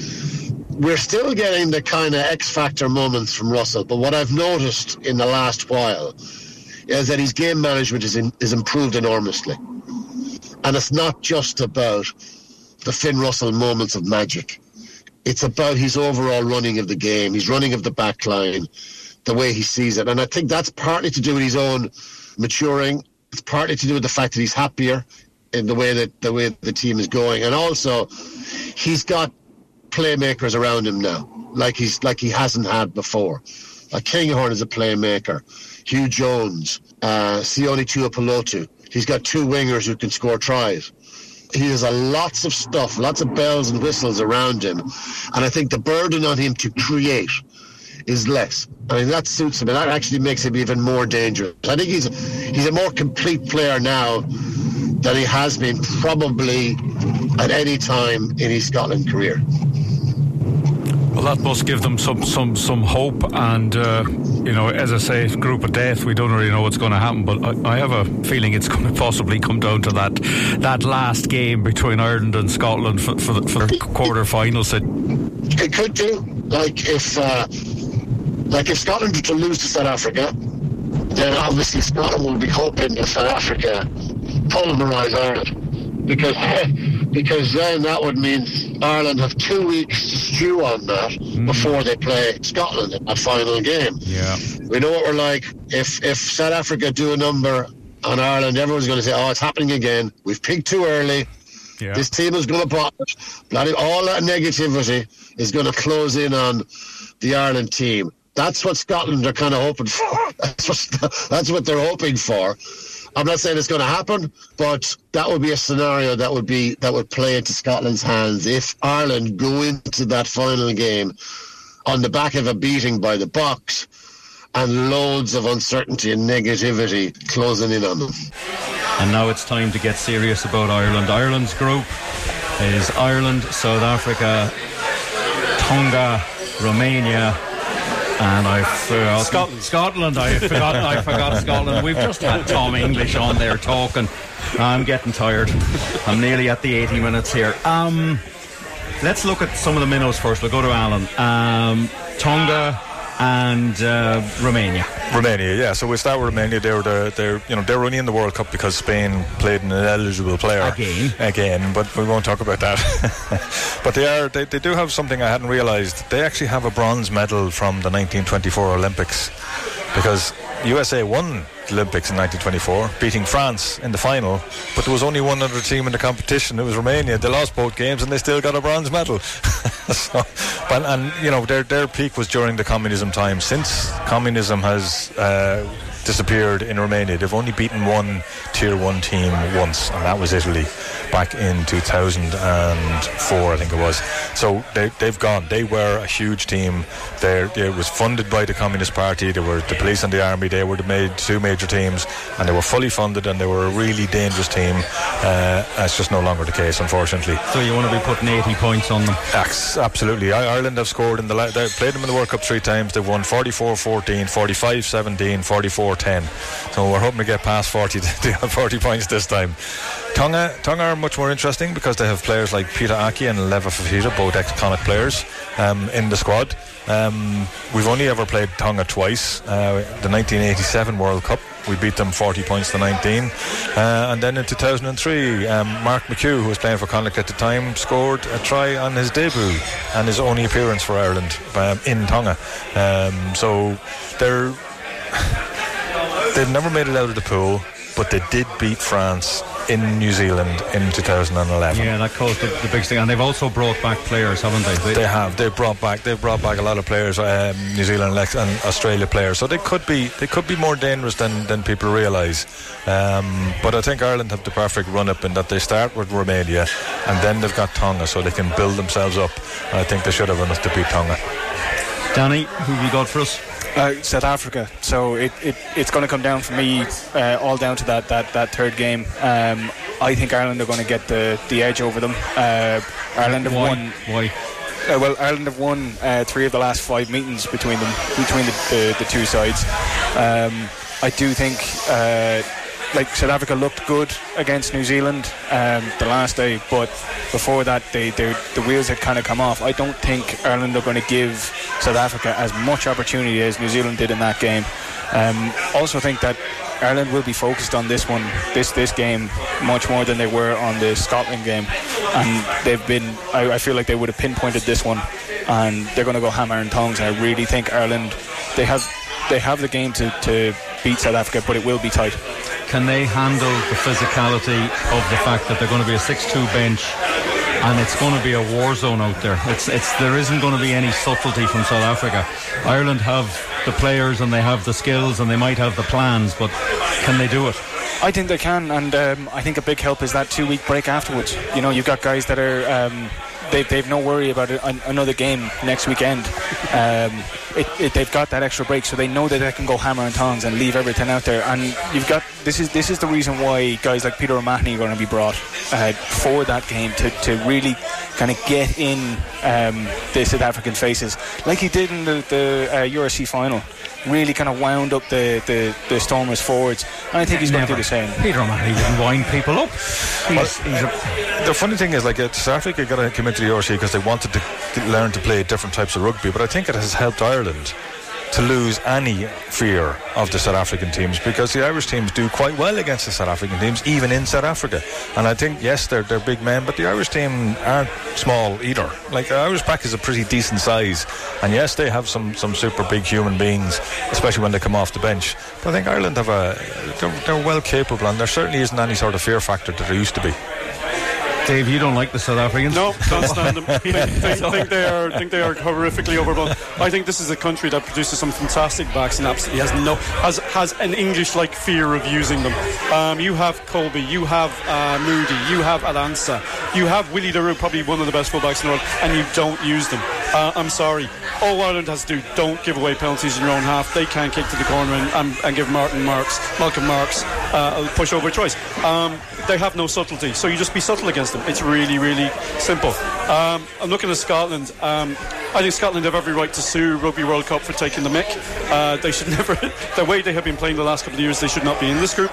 we're still getting the kind of X factor moments from Russell, but what I've noticed in the last while is that his game management is, in, is improved enormously. And it's not just about the Finn Russell moments of magic. It's about his overall running of the game, his running of the back line, the way he sees it. And I think that's partly to do with his own maturing. It's partly to do with the fact that he's happier in the way that the way the team is going. And also he's got playmakers around him now, like he's like he hasn't had before. Like Kinghorn is a playmaker. Huw Jones, uh, Sione Tuipulotu. He's got two wingers who can score tries. He has a lots of stuff, lots of bells and whistles around him, and I think the burden on him to create is less. I mean that suits him, and that actually makes him even more dangerous. I think he's he's a more complete player now than he has been probably at any time in his Scotland career. Well, that must give them some some some hope, and uh, you know, as I say, group of death. We don't really know what's going to happen, but I, I, have a feeling it's going to possibly come down to that that last game between Ireland and Scotland for, for the, for the quarter finals. It, it could do, like if uh, like if Scotland were to lose to South Africa, then obviously Scotland will be hoping that South Africa pulverise Ireland because because then that would mean Ireland have two weeks to stew on that mm. before they play Scotland in that final game. Yeah. We know what we're like. If if South Africa do a number on Ireland, everyone's going to say, "Oh, it's happening again. We've picked too early. Yeah. This team is going to pop Bloody all that negativity is going to close in on the Ireland team. That's what Scotland are kind of hoping for. That's what, that's what they're hoping for. I'm not saying it's going to happen, but that would be a scenario that would be that would play into Scotland's hands if Ireland go into that final game on the back of a beating by the Boks and loads of uncertainty and negativity closing in on them. And now it's time to get serious about Ireland. Ireland's group is Ireland, South Africa, Tonga, Romania, and I forgot Scotland. Scotland. I forgot. I forgot Scotland. We've just had Tom English on there talking I'm getting tired. I'm nearly at the 80 minutes here. Um, let's look at some of the minnows first. We'll go to Alan. Um, Tonga and uh, Romania. Romania, yeah. So we start with Romania. They were the, they're you know they're only in the World Cup because Spain played an ineligible player again. Again, but we won't talk about that. but they are they, they do have something I hadn't realised. They actually have a bronze medal from the 1924 Olympics because USA won the Olympics in 1924, beating France in the final. But there was only one other team in the competition. It was Romania. They lost both games and they still got a bronze medal. so, but, and you know their their peak was during the communism time. Since communism has uh, disappeared in Romania, they've only beaten one tier one team once, and that was Italy back in 2004, I think it was. So they, they've gone. They were a huge team. They're, it was funded by the Communist Party. They were the police and the army. They were the made, two major teams, and they were fully funded, and they were a really dangerous team. Uh, that's just no longer the case, unfortunately. So you want to be putting 80 points on them? Absolutely. Ireland have scored in the. They've played them in the World Cup three times. They've won 44-14, 45-17, 44-10. So we're hoping to get past 40 40 points this time. Tonga, Tonga are much more interesting because they have players like Pita Ahki and Leva Fifita, both ex-Connacht players, um, in the squad. Um, we've only ever played Tonga twice. Uh, the 1987 World Cup, we beat them 40 points to 19. Uh, and then in 2003, um, Mark McHugh, who was playing for Connacht at the time, scored a try on his debut and his only appearance for Ireland um, in Tonga. Um, so they're they've never made it out of the pool, but they did beat France in New Zealand in 2011. Yeah, that caused the, the biggest thing, and they've also brought back players, haven't they? They, they have. They've brought back. They've brought back a lot of players, um, New Zealand and Australia players. So they could be. They could be more dangerous than than people realise. Um, but I think Ireland have the perfect run up in that they start with Romania, and then they've got Tonga, so they can build themselves up. And I think they should have enough to beat Tonga. Danny, who have you got for us? Uh, South Africa. So it, it it's going to come down for me uh, all down to that that, that third game. Um, I think Ireland are going to get the, the edge over them. Uh, Ireland have Why? won. Why? Uh, well, Ireland have won uh, three of the last five meetings between them, between the, the, the two sides. Um, I do think, uh, like South Africa looked good against New Zealand um, the last day, but before that, they, they the wheels had kind of come off. I don't think Ireland are going to give South Africa as much opportunity as New Zealand did in that game. Um, also think that Ireland will be focused on this one, this this game, much more than they were on the Scotland game, and they've been. I, I feel like they would have pinpointed this one, and they're going to go hammer and tongs. And I really think Ireland, they have they have the game to, to beat South Africa, but it will be tight. Can they handle the physicality of the fact that they're going to be a 6-2 bench and it's going to be a war zone out there? It's it's there isn't going to be any subtlety from South Africa. Ireland have the players and they have the skills and they might have the plans, but can they do it? I think they can, and um, I think a big help is that two week break afterwards. You know, you've got guys that are. Um, They've, they've no worry about an, another game next weekend. Um, it, it, they've got that extra break, so they know that they can go hammer and tongs and leave everything out there. And you've got this is this is the reason why guys like Peter O'Mahony are going to be brought uh, for that game to, to really kind of get in um, the South African faces, like he did in the, the uh, URC final. Really kind of wound up the, the, the Stormers forwards, and I think he's going to do the same. Peter O'Mahony didn't wind people up. He's, he's a, The funny thing is, like, uh, South Africa got to come into the URC because they wanted to to learn to play different types of rugby, but I think it has helped Ireland to lose any fear of the South African teams because the Irish teams do quite well against the South African teams, even in South Africa. And I think, yes, they're, they're big men, but the Irish team aren't small either. Like, the Irish pack is a pretty decent size. And yes, they have some, some super big human beings, especially when they come off the bench. But I think Ireland have a, they're, they're well capable, and there certainly isn't any sort of fear factor that there used to be. Dave, you don't like the South Africans? No, can't stand them. think, think, think they are think they are horrifically overblown. I think this is a country that produces some fantastic backs and absolutely has no has has an English like fear of using them. Um, you have Kolbe, you have uh, Moodie, you have Alansa, you have Willie le Roux, probably one of the best fullbacks in the world, and you don't use them. Uh, I'm sorry. All Ireland has to do, don't give away penalties in your own half. They can't kick to the corner and, and, and give Martin Marks, Malcolm Marx uh, a choice. Um, they have no subtlety, so you just be subtle against them. It's really, really simple. Um, I'm looking at Scotland. Um, I think Scotland have every right to sue Rugby World Cup for taking the mick. Uh, they should never, the way they have been playing the last couple of years, they should not be in this group.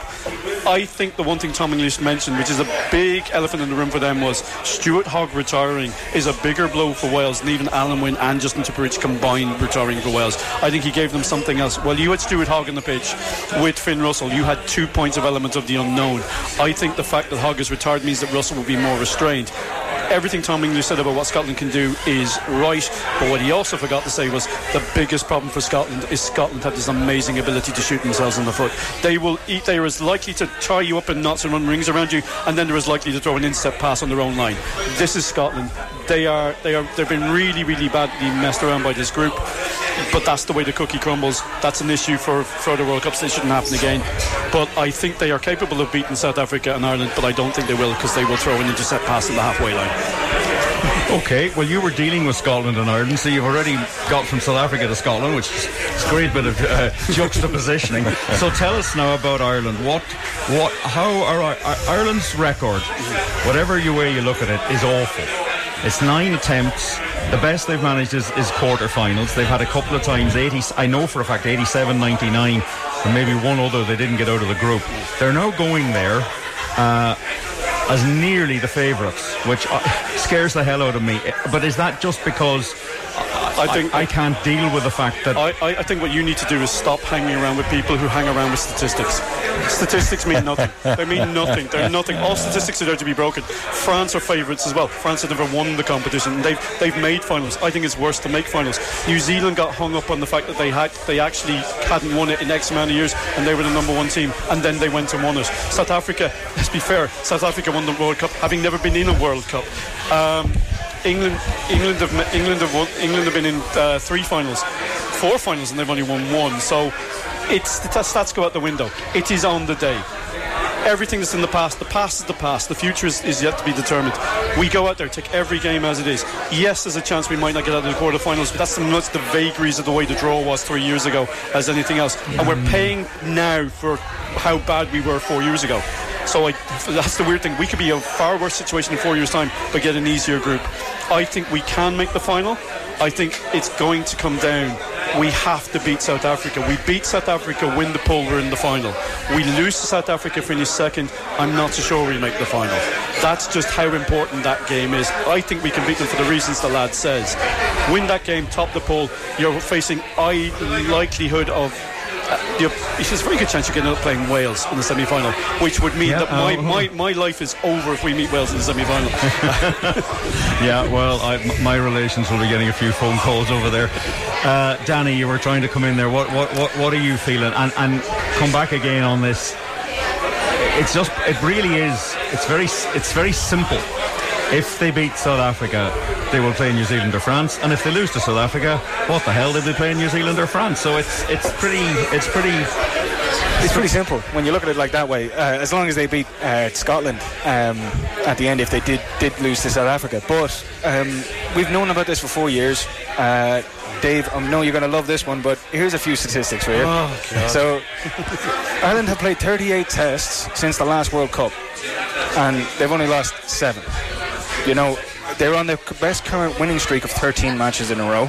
I think the one thing Tom English mentioned, which is a big elephant in the room for them, was Stuart Hogg retiring is a bigger blow for Wales than even Alun Wyn and Justin Tipuric combined retiring for Wales. I think he gave them something else. Well, you had Stuart Hogg on the pitch with Finn Russell. You had two points of elements of the unknown. I think the fact that Hogg has retired means that Russell will be more restrained everything Tom English said about what Scotland can do is right. But what he also forgot to say was the biggest problem for Scotland is Scotland have this amazing ability to shoot themselves in the foot. They will eat. They are as likely to tie you up in knots and run rings around you, and then they're as likely to throw an instep pass on their own line. This is Scotland. They are. They are. They've been really, really badly messed around by this group. But that's the way the cookie crumbles. That's an issue for further World Cups. It shouldn't happen again. But I think they are capable of beating South Africa and Ireland. But I don't think they will because they will throw an intercept pass in the halfway line. Okay, well, you were dealing with Scotland and Ireland, so you've already got from South Africa to Scotland, which is a great bit of uh, juxtapositioning. so tell us now about Ireland. What, what, how are Ireland's record, whatever you way you look at it, is awful. It's nine attempts. The best they've managed is, is quarterfinals. They've had a couple of times 80. I know for a fact 87, 99, and maybe one other they didn't get out of the group. They're now going there. Uh, as nearly the favourites, which uh, scares the hell out of me. But is that just because I think I, I, can't deal with the fact that I, I, think what you need to do is stop hanging around with people who hang around with statistics. Statistics mean nothing. They mean nothing. They're nothing. All statistics are there to be broken. France are favourites as well. France have never won the competition. They've they've made finals. I think it's worse to make finals. New Zealand got hung up on the fact that they had they actually hadn't won it in X amount of years and they were the number one team and then they went and won it. South Africa, let's be fair, South Africa won the World Cup having never been in a World Cup. Um, England, England have England have won, England have been in uh, three finals, four finals, and they've only won one. So it's the stats go out the window. It is on the day. Everything that's in the past, the past is the past. The future is, is yet to be determined. We go out there, take every game as it is. Yes, there's a chance we might not get out of the quarterfinals, but that's the, much the vagaries of the way the draw was three years ago as anything else. And we're paying now for how bad we were four years ago. So that's the weird thing. We could be in a far worse situation in four years' time, but get an easier group. I think we can make the final. I think it's going to come down. We have to beat South Africa. We beat South Africa, win the pool, we're in the final. We lose to South Africa, finish second. I'm not so sure we make the final. That's just how important that game is. I think we can beat them for the reasons the lad says. Win that game, top the pool. You're facing high likelihood of uh, it's a very good chance you're going to end up playing Wales in the semi final, which would mean yeah, that my, uh, my, my life is over if we meet Wales in the semi final. yeah, well, I, my relations will be getting a few phone calls over there. Uh, Danny, you were trying to come in there. What, what, what, what are you feeling? And, and come back again on this. It's just, it really is. It's very, it's very simple if they beat South Africa, they will play New Zealand or France, and if they lose to South Africa, what the hell did they play in New Zealand or France? So it's it's pretty it's pretty it's pretty simple when you look at it like that way. Uh, as long as they beat uh, Scotland um, at the end, if they did did lose to South Africa, but um, we've known about this for four years. Uh, Dave, I know you're going to love this one, but here's a few statistics for you. Oh, so, Ireland have played 38 tests since the last World Cup, and they've only lost seven. You know, they're on their best current winning streak of 13 matches in a row,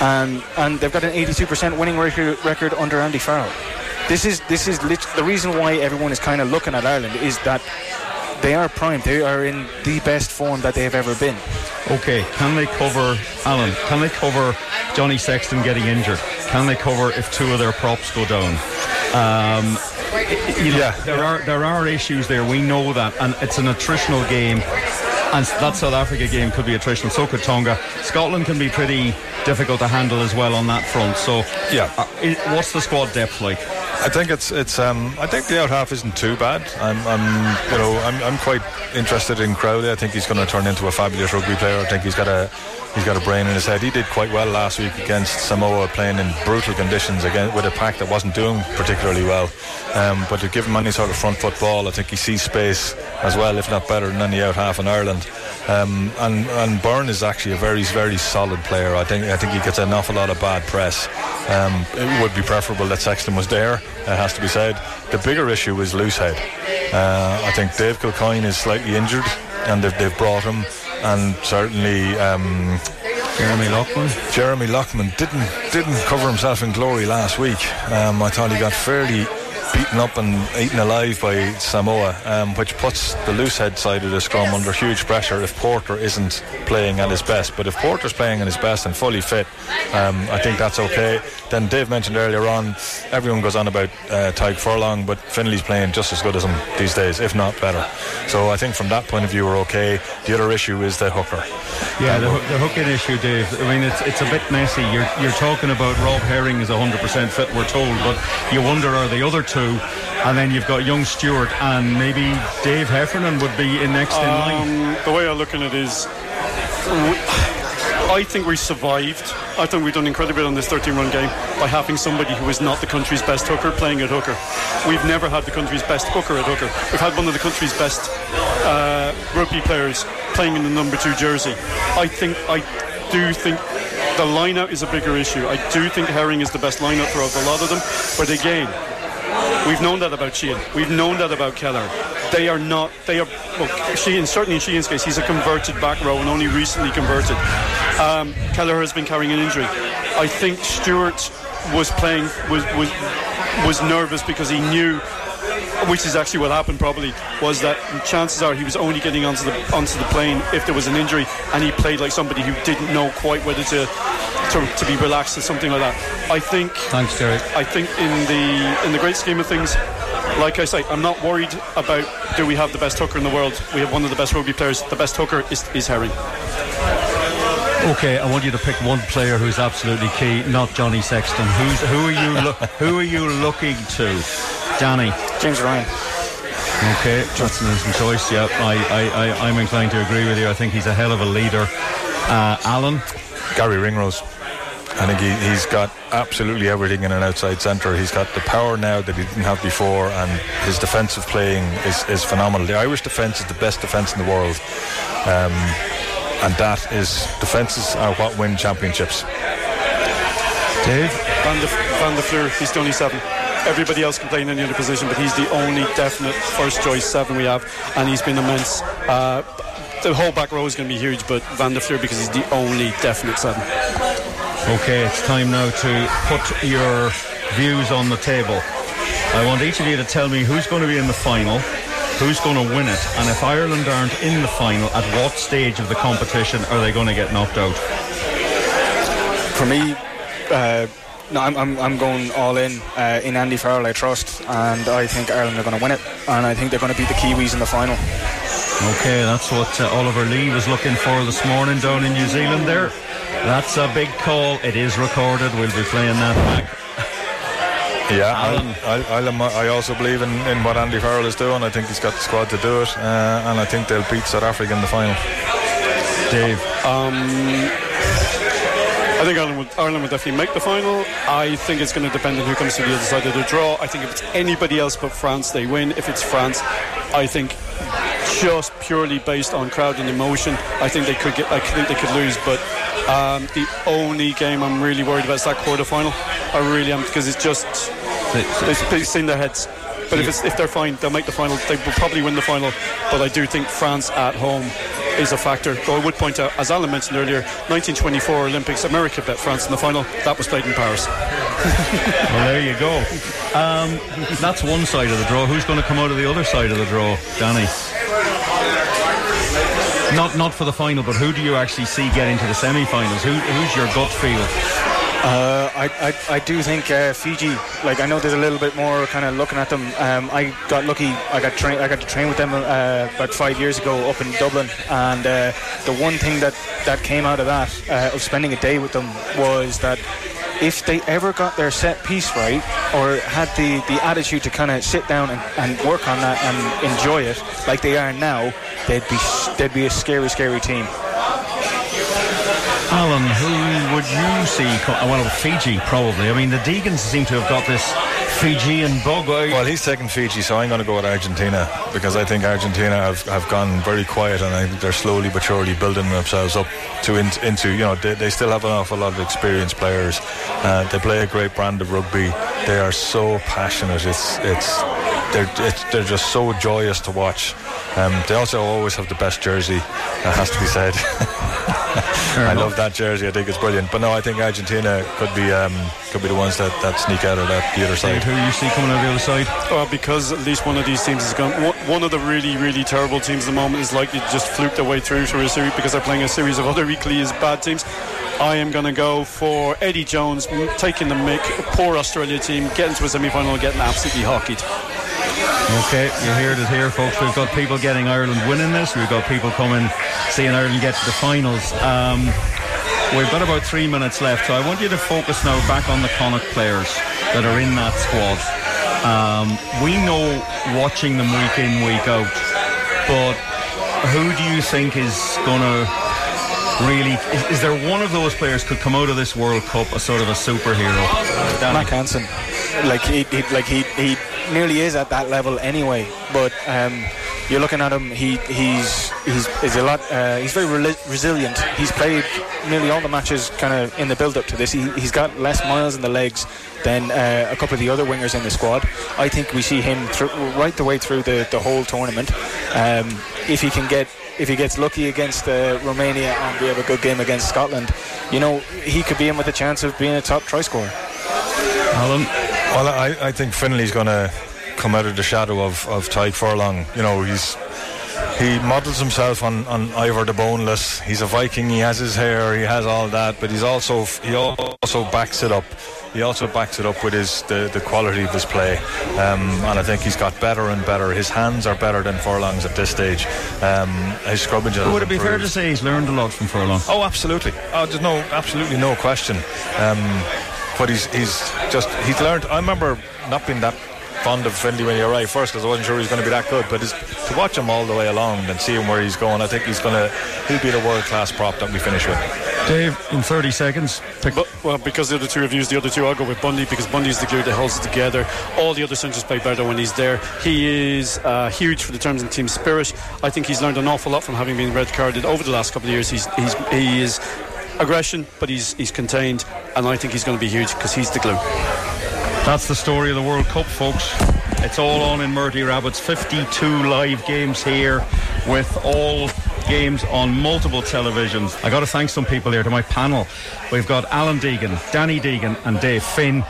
and and they've got an 82% winning record, record under Andy Farrell. This is this is lit- the reason why everyone is kind of looking at Ireland is that they are primed. They are in the best form that they have ever been. Okay, can they cover Alan? Can they cover Johnny Sexton getting injured? Can they cover if two of their props go down? Um, you know, yeah, there are there are issues there. We know that, and it's an attritional game and that South Africa game could be attritional. So could Tonga. Scotland can be pretty difficult to handle as well on that front. So, yeah, uh, what's the squad depth like? I think it's it's. Um, I think the out half isn't too bad. I'm, I'm you know, I'm, I'm quite interested in Crowley. I think he's going to turn into a fabulous rugby player. I think he's got a he's got a brain in his head. He did quite well last week against Samoa, playing in brutal conditions again with a pack that wasn't doing particularly well. Um, but to give him any sort of front foot ball, I think he sees space as well, if not better than any out half in Ireland. Um, and and Byrne is actually a very very solid player. I think I think he gets an awful lot of bad press. Um, it would be preferable that Sexton was there. It has to be said. The bigger issue is Loosehead. Uh, I think Dave Kilcoyne is slightly injured, and they've, they've brought him and certainly um, Jeremy Loughman. Jeremy Loughman didn't didn't cover himself in glory last week. Um, I thought he got fairly beaten up and eaten alive by Samoa, um, which puts the loose head side of the scrum under huge pressure if Porter isn't playing at his best. But if Porter's playing at his best and fully fit, um, I think that's okay. Then Dave mentioned earlier on, everyone goes on about uh, Tadhg Furlong, but Finlay's playing just as good as him these days, if not better. So I think from that point of view, we're okay. The other issue is the hooker. Yeah, the, the hooking issue, Dave. I mean, it's it's a bit messy. You're you're talking about Rob Herring is 100% fit, we're told, but you wonder are the other two, and then you've got young Stewart and maybe Dave Heffernan would be in next in line. Um, the way I look at it is, I think we survived. I think we've done incredibly on this 13 run game by having somebody who is not the country's best hooker playing at hooker. We've never had the country's best hooker at hooker. We've had one of the country's best uh, rugby players playing in the number two jersey. I think, I do think the line-out is a bigger issue. I do think Herring is the best line-out throw of a lot of them. But again, We've known that about Sheehan. We've known that about Kelleher. They are not. They are. Well, Sheehan certainly in Sheehan's case, he's a converted back row and only recently converted. Um, Kelleher has been carrying an injury. I think Stewart was playing was was was nervous because he knew which is actually what happened probably was that chances are he was only getting onto the onto the plane if there was an injury and he played like somebody who didn't know quite whether to to, to be relaxed or something like that I think Thanks, Derek. I think in the in the great scheme of things like I say I'm not worried about do we have the best hooker in the world we have one of the best rugby players the best hooker is, is Herring Okay, I want you to pick one player who's absolutely key, not Johnny Sexton. Who's who are you lo- who are you looking to? Danny. James Ryan. Okay, that's an interesting choice. Yeah, I, I, I, I'm inclined to agree with you. I think he's a hell of a leader. Uh, Alan. Garry Ringrose. I think he, he's got absolutely everything in an outside centre. He's got the power now that he didn't have before, and his defensive playing is, is phenomenal. The Irish defence is the best defence in the world, um, and that is defences are what win championships. Dave Van de, Van de Flier he's only seven everybody else can play in any other position but he's the only definite first choice seven we have and he's been immense uh, the whole back row is going to be huge but Van der Flier because he's the only definite seven Okay, it's time now to put your views on the table. I want each of you to tell me who's going to be in the final, who's going to win it, and if Ireland aren't in the final, at what stage of the competition are they going to get knocked out? For me, uh, no, I'm, I'm, I'm going all in uh, in Andy Farrell. I trust, and I think Ireland are going to win it, and I think they're going to beat the Kiwis in the final. Okay, that's what uh, Oliver Lee was looking for this morning down in New Zealand there. That's a big call. It is recorded. We'll be playing that back. Yeah, Alan. I, I, I, I also believe in, in what Andy Farrell is doing. I think he's got the squad to do it, uh, and I think they'll beat South Africa in the final. Dave. Um, I think Ireland would, Ireland definitely make the final. I think it's going to depend on who comes to the other side of the draw. I think if it's anybody else but France, they win. If it's France, I think just purely based on crowd and emotion, I think they could get. I think they could lose. But um, the only game I'm really worried about is that quarter final. I really am because it's just it's in their heads. But if, if they're fine, they'll make the final. They will probably win the final. But I do think France at home is a factor. Though I would point out, as Alan mentioned earlier, 1924 Olympics, America bet France in the final. That was played in Paris. Well, there you go. Um, that's one side of the draw. Who's going to come out of the other side of the draw, Danny? Not not for the final, but who do you actually see getting to the semi-finals? Who, who's your gut feel? Uh, I, I, I do think uh, Fiji. Like I know there's a little bit more kind of looking at them. Um, I got lucky. I got train. I got to train with them uh, about five years ago up in Dublin, and uh, the one thing that that came out of that uh, of spending a day with them was that if they ever got their set piece right or had the, the attitude to kind of sit down and, and work on that and enjoy it like they are now, they'd be they'd be a scary, scary team. Alan, who would you see? Co- well, Fiji probably. I mean, the Deegans seem to have got this Fijian bug. Well, he's taking Fiji, so I'm going to go with Argentina because I think Argentina have, have gone very quiet and I think they're slowly but surely building themselves up to in, into, you know, they, they still have an awful lot of experienced players. Uh, they play a great brand of rugby. They are so passionate. It's, it's, they're, it's, they're just so joyous to watch. Um, they also always have the best jersey. That has to be said. I love that jersey. I think it's brilliant. But no, I think Argentina could be um, could be the ones that, that sneak out of that the other side. Who you see coming out the other side? Well, because at least one of these teams is going. One of the really, really terrible teams at the moment is likely to just fluke their way through to a series because they're playing a series of other equally as bad teams. I am going to go for Eddie Jones taking the mick, poor Australia team, getting to a semi final and getting absolutely hockeyed. Okay, you heard it here, folks. We've got people getting Ireland winning this. We've got people coming, seeing Ireland get to the finals. Um, we've got about three minutes left, so I want you to focus now back on the Connacht players that are in that squad. Um, we know watching them week in, week out, but who do you think is going to really? Is, is, there one of those players could come out of this World Cup a sort of a superhero? Danny. Mack Hansen, like he, he like he he nearly is at that level anyway. But um, you're looking at him. He he's he's, he's a lot. Uh, he's very re- resilient. He's played nearly all the matches kind of in the build up to this. He, has got less miles in the legs than uh, a couple of the other wingers in the squad. I think we see him th- right the way through the, the whole tournament. Um, if he can get if he gets lucky against uh, Romania and we have a good game against Scotland, you know, he could be in with a chance of being a top try scorer. Alan? Well, I, I think Finlay's going to come out of the shadow of, of Tadhg Furlong. You know, he's he models himself on, on Ivar the Boneless. He's a Viking. He has his hair. He has all that, but he's also he also backs it up. He also backs it up with his the, the quality of his play, um, and I think he's got better and better. His hands are better than Furlong's at this stage. Um, his scrubbing. Would it be fair to say he's learned a lot from Furlong? Oh, absolutely. Oh, there's no absolutely no question. Um, but he's he's just he's learned. I remember not being that fond of Finlay when he arrived first because I wasn't sure he was going to be that good. But to watch him all the way along and see him where he's going, I think he's going to he'll be the world class prop that we finish with. Dave, in 30 seconds. But, well, because the other two have used the other two, I'll go with Bundee because Bundee's the glue that holds it together. All the other centres play better when he's there. He is uh, huge for the terms and team spirit. I think he's learned an awful lot from having been red carded over the last couple of years. He's, he's he is aggression, but he's he's contained, and I think he's going to be huge because he's the glue. That's the story of the World Cup, folks. It's all on in Murty Rabbitt's. 52 live games here with all games on multiple televisions. I got to thank some people here to my panel. We've got Alan Deegan, Danny Deegan, and Dave Finn.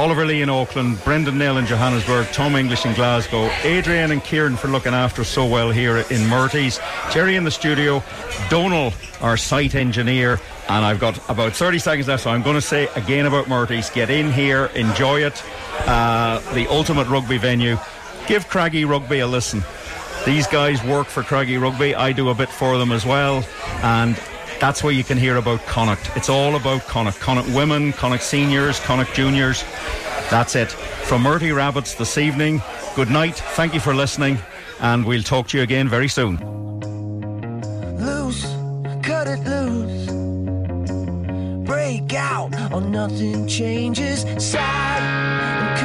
Oliver Lee in Auckland, Brendan Nell in Johannesburg, Tom English in Glasgow, Adrian and Kieran for looking after so well here in Murty's, Jerry in the studio, Donal, our site engineer, and I've got about 30 seconds left, so I'm going to say again about Murty's. Get in here, enjoy it. Uh, the ultimate rugby venue. Give Craggy Rugby a listen. These guys work for Craggy Rugby. I do a bit for them as well. And that's where you can hear about Connacht. It's all about Connacht. Connacht women, Connacht seniors, Connacht juniors. That's it. From Murty Rabbitt's this evening, good night. Thank you for listening. And we'll talk to you again very soon. Loose, cut it loose. Break out or nothing changes. Sad and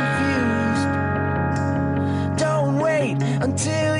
confused. Don't wait until